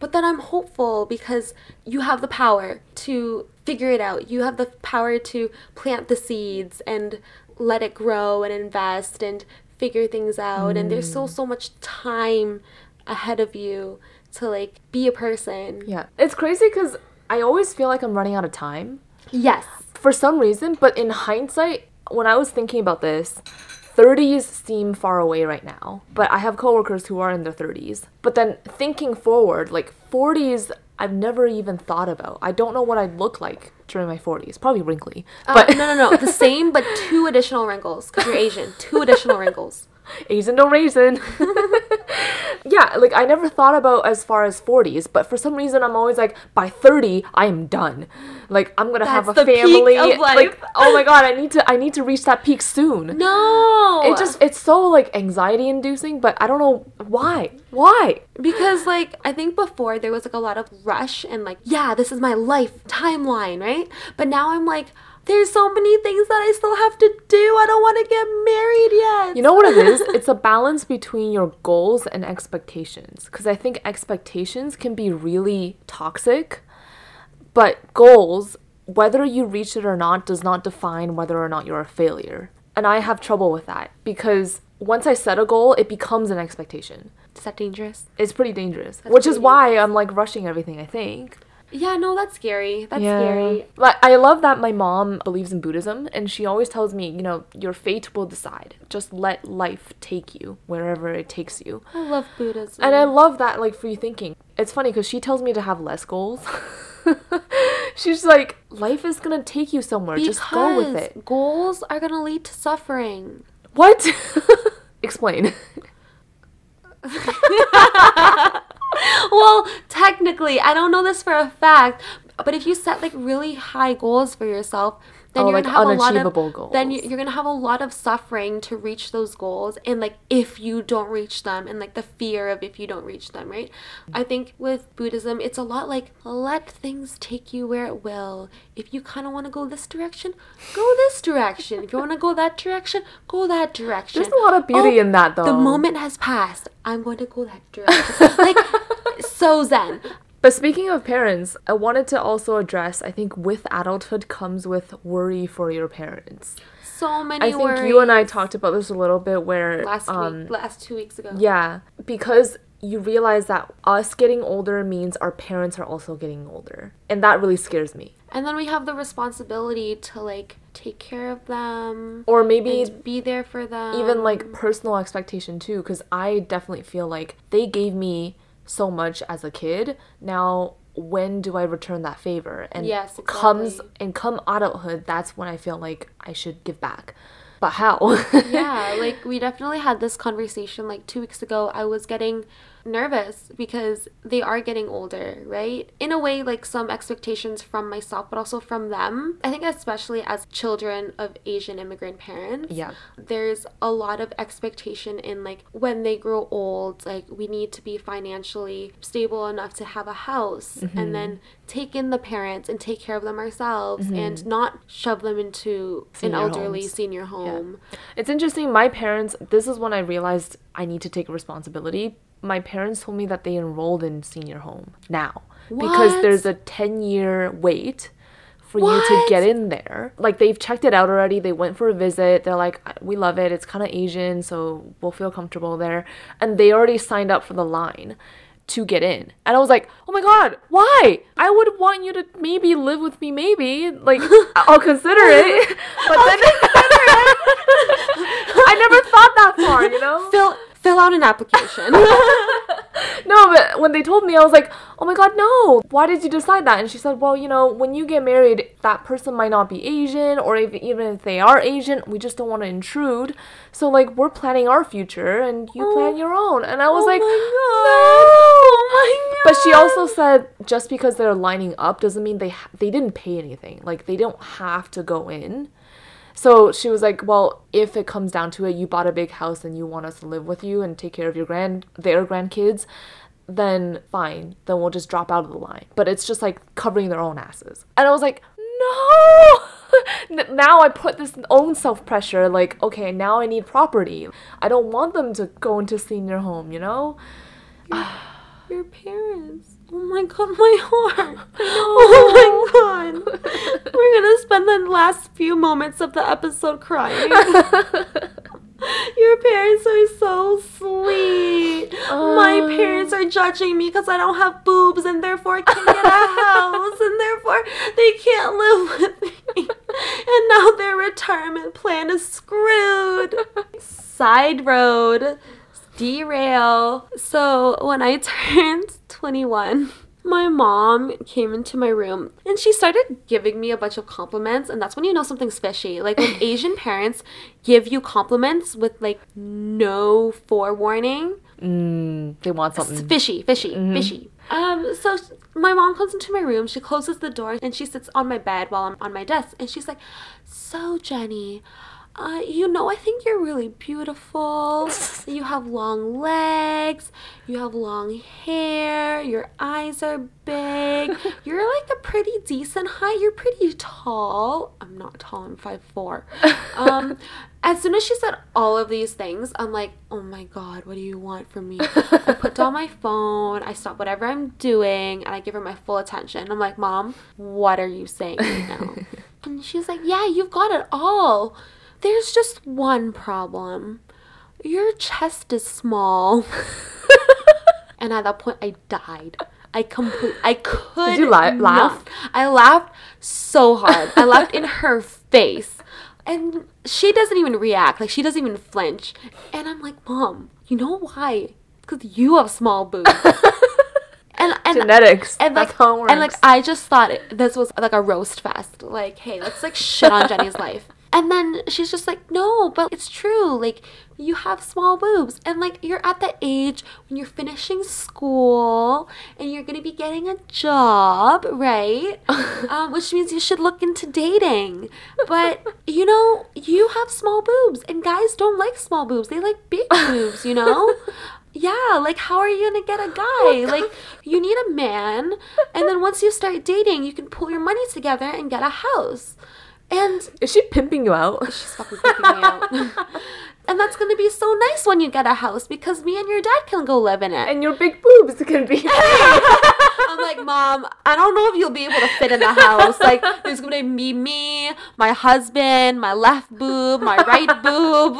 But then I'm hopeful because you have the power to figure it out. You have the power to plant the seeds and let it grow and invest and figure things out. And there's so, hmm. so much time ahead of you to like be a person. Yeah. It's crazy because I always feel like I'm running out of time Yes. for some reason, but in hindsight, when I was thinking about this, 30s seem far away right now. But I have coworkers who are in their 30s. But then thinking forward, like 40s, I've never even thought about. I don't know what I'd look like during my 40s. Probably wrinkly. Uh, But no, no, no. The same, but two additional wrinkles because you're Asian. Two additional wrinkles. Asian no raisin. yeah, like I never thought about as far as 40s, but for some reason I'm always like by 30 I am done. Like I'm going to have a That's the peak family. Like oh my god, I need to I need to reach that peak soon. No. It just it's so like anxiety inducing, but I don't know why. Why? because like I think before there was like a lot of rush and like yeah, this is my life timeline, right? But now I'm like there's so many things that I still have to do. I don't want to get married yet. You know what it is? It's a balance between your goals and expectations. Because I think expectations can be really toxic, but goals, whether you reach it or not, does not define whether or not you're a failure. And I have trouble with that because once I set a goal, it becomes an expectation. Is that dangerous? It's pretty dangerous, That's which is pretty why I'm like rushing everything, I think. Yeah, no, that's scary. That's scary. Like I love that my mom believes in Buddhism and she always tells me, you know, your fate will decide. Just let life take you wherever it takes you. I love Buddhism. And I love that like free thinking. It's funny cuz she tells me to have less goals. She's like, life is going to take you somewhere. Just go with it. Goals are gonna lead to suffering. What? Explain. well, technically, I don't know this for a fact, but if you set like really high goals for yourself, then Oh, you're like gonna have a lot of then goals. you're gonna have a lot of suffering to reach those goals, and like if you don't reach them, and like the fear of if you don't reach them, right? I think with Buddhism, it's a lot like let things take you where it will. If you kind of want to go this direction, go this direction. If you want to go that direction, go that direction. There's a lot of beauty oh, in that, though. The moment has passed. I'm going to go that direction. like so zen. But speaking of parents, I wanted to also address I think with adulthood comes with worry for your parents. So many I think worries. you and I talked about this a little bit where last um, week, last two weeks ago. Yeah, because you realize that us getting older means our parents are also getting older. And that really scares me. And then we have the responsibility to like take care of them Or maybe be there for them. even like personal expectation too because I definitely feel like they gave me so much as a kid. Now when do I return that favor? And Yes, comes exactly. and come adulthood, that's when I feel like I should give back. But how? yeah, like we definitely had this conversation like two weeks ago. I was getting nervous because they are getting older, right? In a way, like some expectations from myself, but also from them. I think, especially as children of Asian immigrant parents, Yeah. there's a lot of expectation in like when they grow old, like we need to be financially stable enough to have a house Mm-hmm. and then take in the parents and take care of them ourselves and not shove them into Senior an elderly homes. senior home. It's interesting. My parents, this is when I realized I need to take responsibility. My parents told me that they enrolled in senior home now because there's a 10 year wait for you to get in there. Like they've checked it out already. They went for a visit. They're like, we love it. It's kind of Asian, so we'll feel comfortable there. And they already signed up for the line to get in. And I was like, oh my god, why? I would want you to maybe live with me, maybe. Like, I'll consider it. But then I never thought that far, you know? Fill fill out an application. No, but when they told me, I was like, oh my god, no. Why did you decide that? And she said, well, you know, when you get married, that person might not be Asian, or if, even if they are Asian, we just don't want to intrude. So, like, we're planning our future, and you oh. plan your own. And I was Oh like, my no. God. Oh my But she also said just because they're lining up doesn't mean they ha- they didn't pay anything. Like they don't have to go in. So she was like, "Well, if it comes down to it, you bought a big house and you want us to live with you and take care of your grand their grandkids, then fine. Then we'll just drop out of the line." But it's just like covering their own asses. And I was like, "No!" Now I put this own self pressure like, "Okay, now I need property. I don't want them to go into senior home, you know?" Your parents. Oh my god, my heart. Oh my god. We're gonna spend the last few moments of the episode crying. Your parents are so sweet. My uh. parents are judging me because I don't have boobs and therefore I can't get a house and therefore they can't live with me. And now their retirement plan is screwed. Side road, derail. So when I turned 21, my mom came into my room and she started giving me a bunch of compliments and that's when you know something's fishy. Like when asian parents give you compliments with like no forewarning Mm, they want it's something. fishy fishy fishy. Um so my mom comes into my room she closes the door and she sits on my bed while i'm on my desk and she's like so jenny uh, you know, I think you're really beautiful. You have long legs. You have long hair. Your eyes are big. You're like a pretty decent height. You're pretty tall. I'm not tall. I'm five four. Um, as soon as she said all of these things, I'm like, oh my god, what do you want from me? I put down my phone. I stop whatever I'm doing, and I give her my full attention. I'm like, mom, what are you saying right now? And she's like, Yeah, you've got it all. There's just one problem. Your chest is small. and at that point, I died. I complete. I could. Did you la- laugh? I laughed so hard. I laughed in her face, and she doesn't even react. Like she doesn't even flinch. And I'm like, Mom, you know why? Because you have small boobs. and and Genetics. and That's like, how it works. and like I just thought it, this was like a roast fest. Like, hey, let's like shit on Jenny's life. And then she's just like, no, but it's true. Like, you have small boobs, and like you're at the age when you're finishing school and you're gonna be getting a job, right? um, which means you should look into dating. But you know, you have small boobs, and guys don't like small boobs. They like big boobs. You know. Yeah, like how are you gonna get a guy? Like you need a man, and then once you start dating, you can pull your money together and get a house. And Is she pimping you out? she's fucking freaking me out. and that's gonna be so nice when you get a house because me and your dad can go live in it. and your big boobs can be. I'm like, Mom, I don't know if you'll be able to fit in the house. Like, there's gonna be me, my husband, my left boob, my right boob.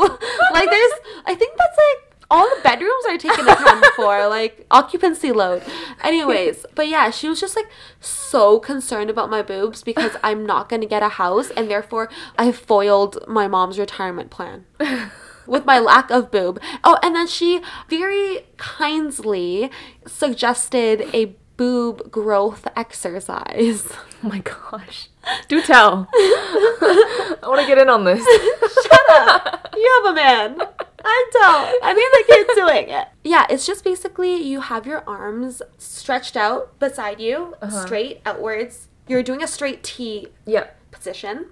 Like, there's, I think that's like all the bedrooms are taken account for, like occupancy load. Anyways, but yeah, she was just like so concerned about my boobs because I'm not gonna get a house, and therefore I foiled my mom's retirement plan with my lack of boob. Oh, and then she very kindly suggested a boob growth exercise. oh my gosh. Do tell. I want to get in on this. Shut up. You have a man. I don't. I mean, the kid's doing it. Yeah, it's just basically you have your arms stretched out beside you, uh-huh. straight outwards. You're doing a straight T Yep. position.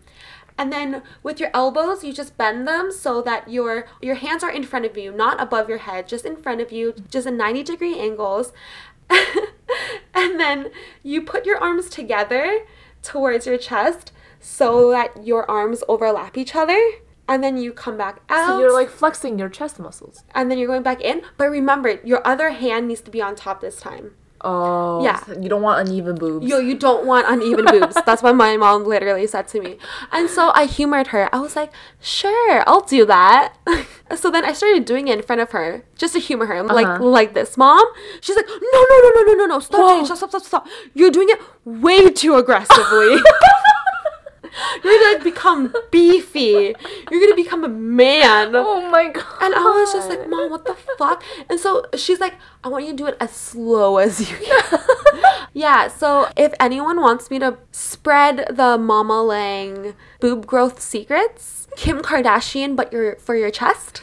And then with your elbows, you just bend them so that your your hands are in front of you, not above your head, just in front of you, just in 90 degree angles. and then you put your arms together towards your chest so that your arms overlap each other. And then you come back out. So you're like flexing your chest muscles. and then you're going back in. But remember, your other hand needs to be on top this time. Oh. Yeah. so You don't want uneven boobs. Yo, you don't want uneven boobs. That's what my mom literally said to me. And so I humored her. I was like, sure, I'll do that. so then I started doing it in front of her just to humor her. Like Uh-huh. like this, mom. She's like, no, no, no, no, no, no, no. Stop, stop, stop, stop, stop. You're doing it way too aggressively. You're gonna become beefy. You're gonna become a man. oh my god. And I was just like, Mom, what the fuck? And so she's like, I want you to do it as slow as you can. yeah, so if anyone wants me to spread the Mama Lang boob growth secrets, Kim Kardashian, but your for your chest,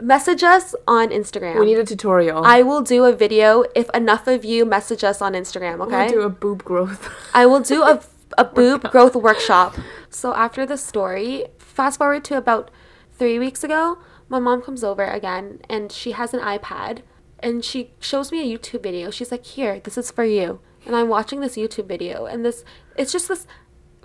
message us on Instagram. We need a tutorial. I will do a video if enough of you message us on Instagram, okay? Okay? do a boob growth. I will do a, a boob growth workshop. So after the story, fast forward to about three weeks ago, my mom comes over again and she has an iPad and she shows me a YouTube video. She's like, Here, this is for you. And I'm watching this YouTube video and this it's just this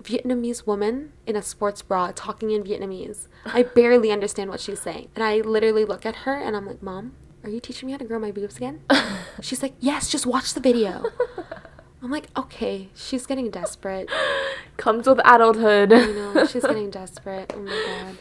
Vietnamese woman in a sports bra talking in Vietnamese. I barely understand what she's saying. And I literally look at her and I'm like, Mom, are you teaching me how to grow my boobs again? She's like, Yes, just watch the video. I'm like, okay, she's getting desperate. Comes with adulthood. I know, she's getting desperate. Oh my god.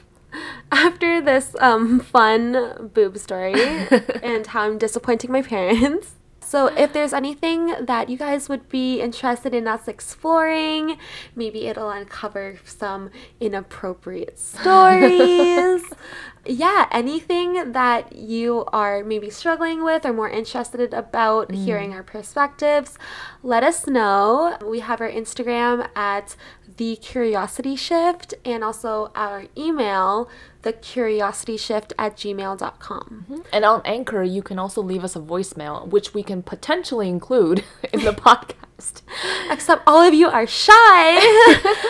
after this um, fun boob story and how I'm disappointing my parents. So, if there's anything that you guys would be interested in us exploring, maybe it'll uncover some inappropriate stories. yeah, anything that you are maybe struggling with or more interested about mm. hearing our perspectives, let us know. We have our Instagram at the curiosity shift and also our email the curiosity shift at gmail.com mm-hmm. and on anchor you can also leave us a voicemail which we can potentially include in the podcast Except all of you are shy.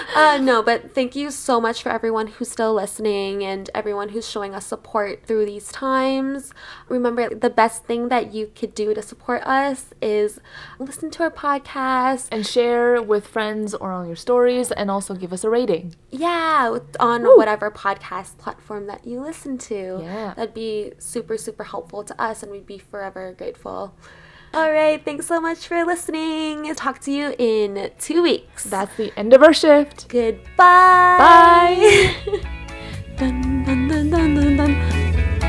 uh, no, but thank you so much for everyone who's still listening and everyone who's showing us support through these times. Remember, the best thing that you could do to support us is listen to our podcast and share with friends or on your stories and also give us a rating. Yeah, on Woo. whatever podcast platform that you listen to. Yeah. That'd be super, super helpful to us and we'd be forever grateful. All right. Thanks so much for listening. Talk to you in two weeks. That's the end of our shift. Goodbye. Bye. dun, dun, dun,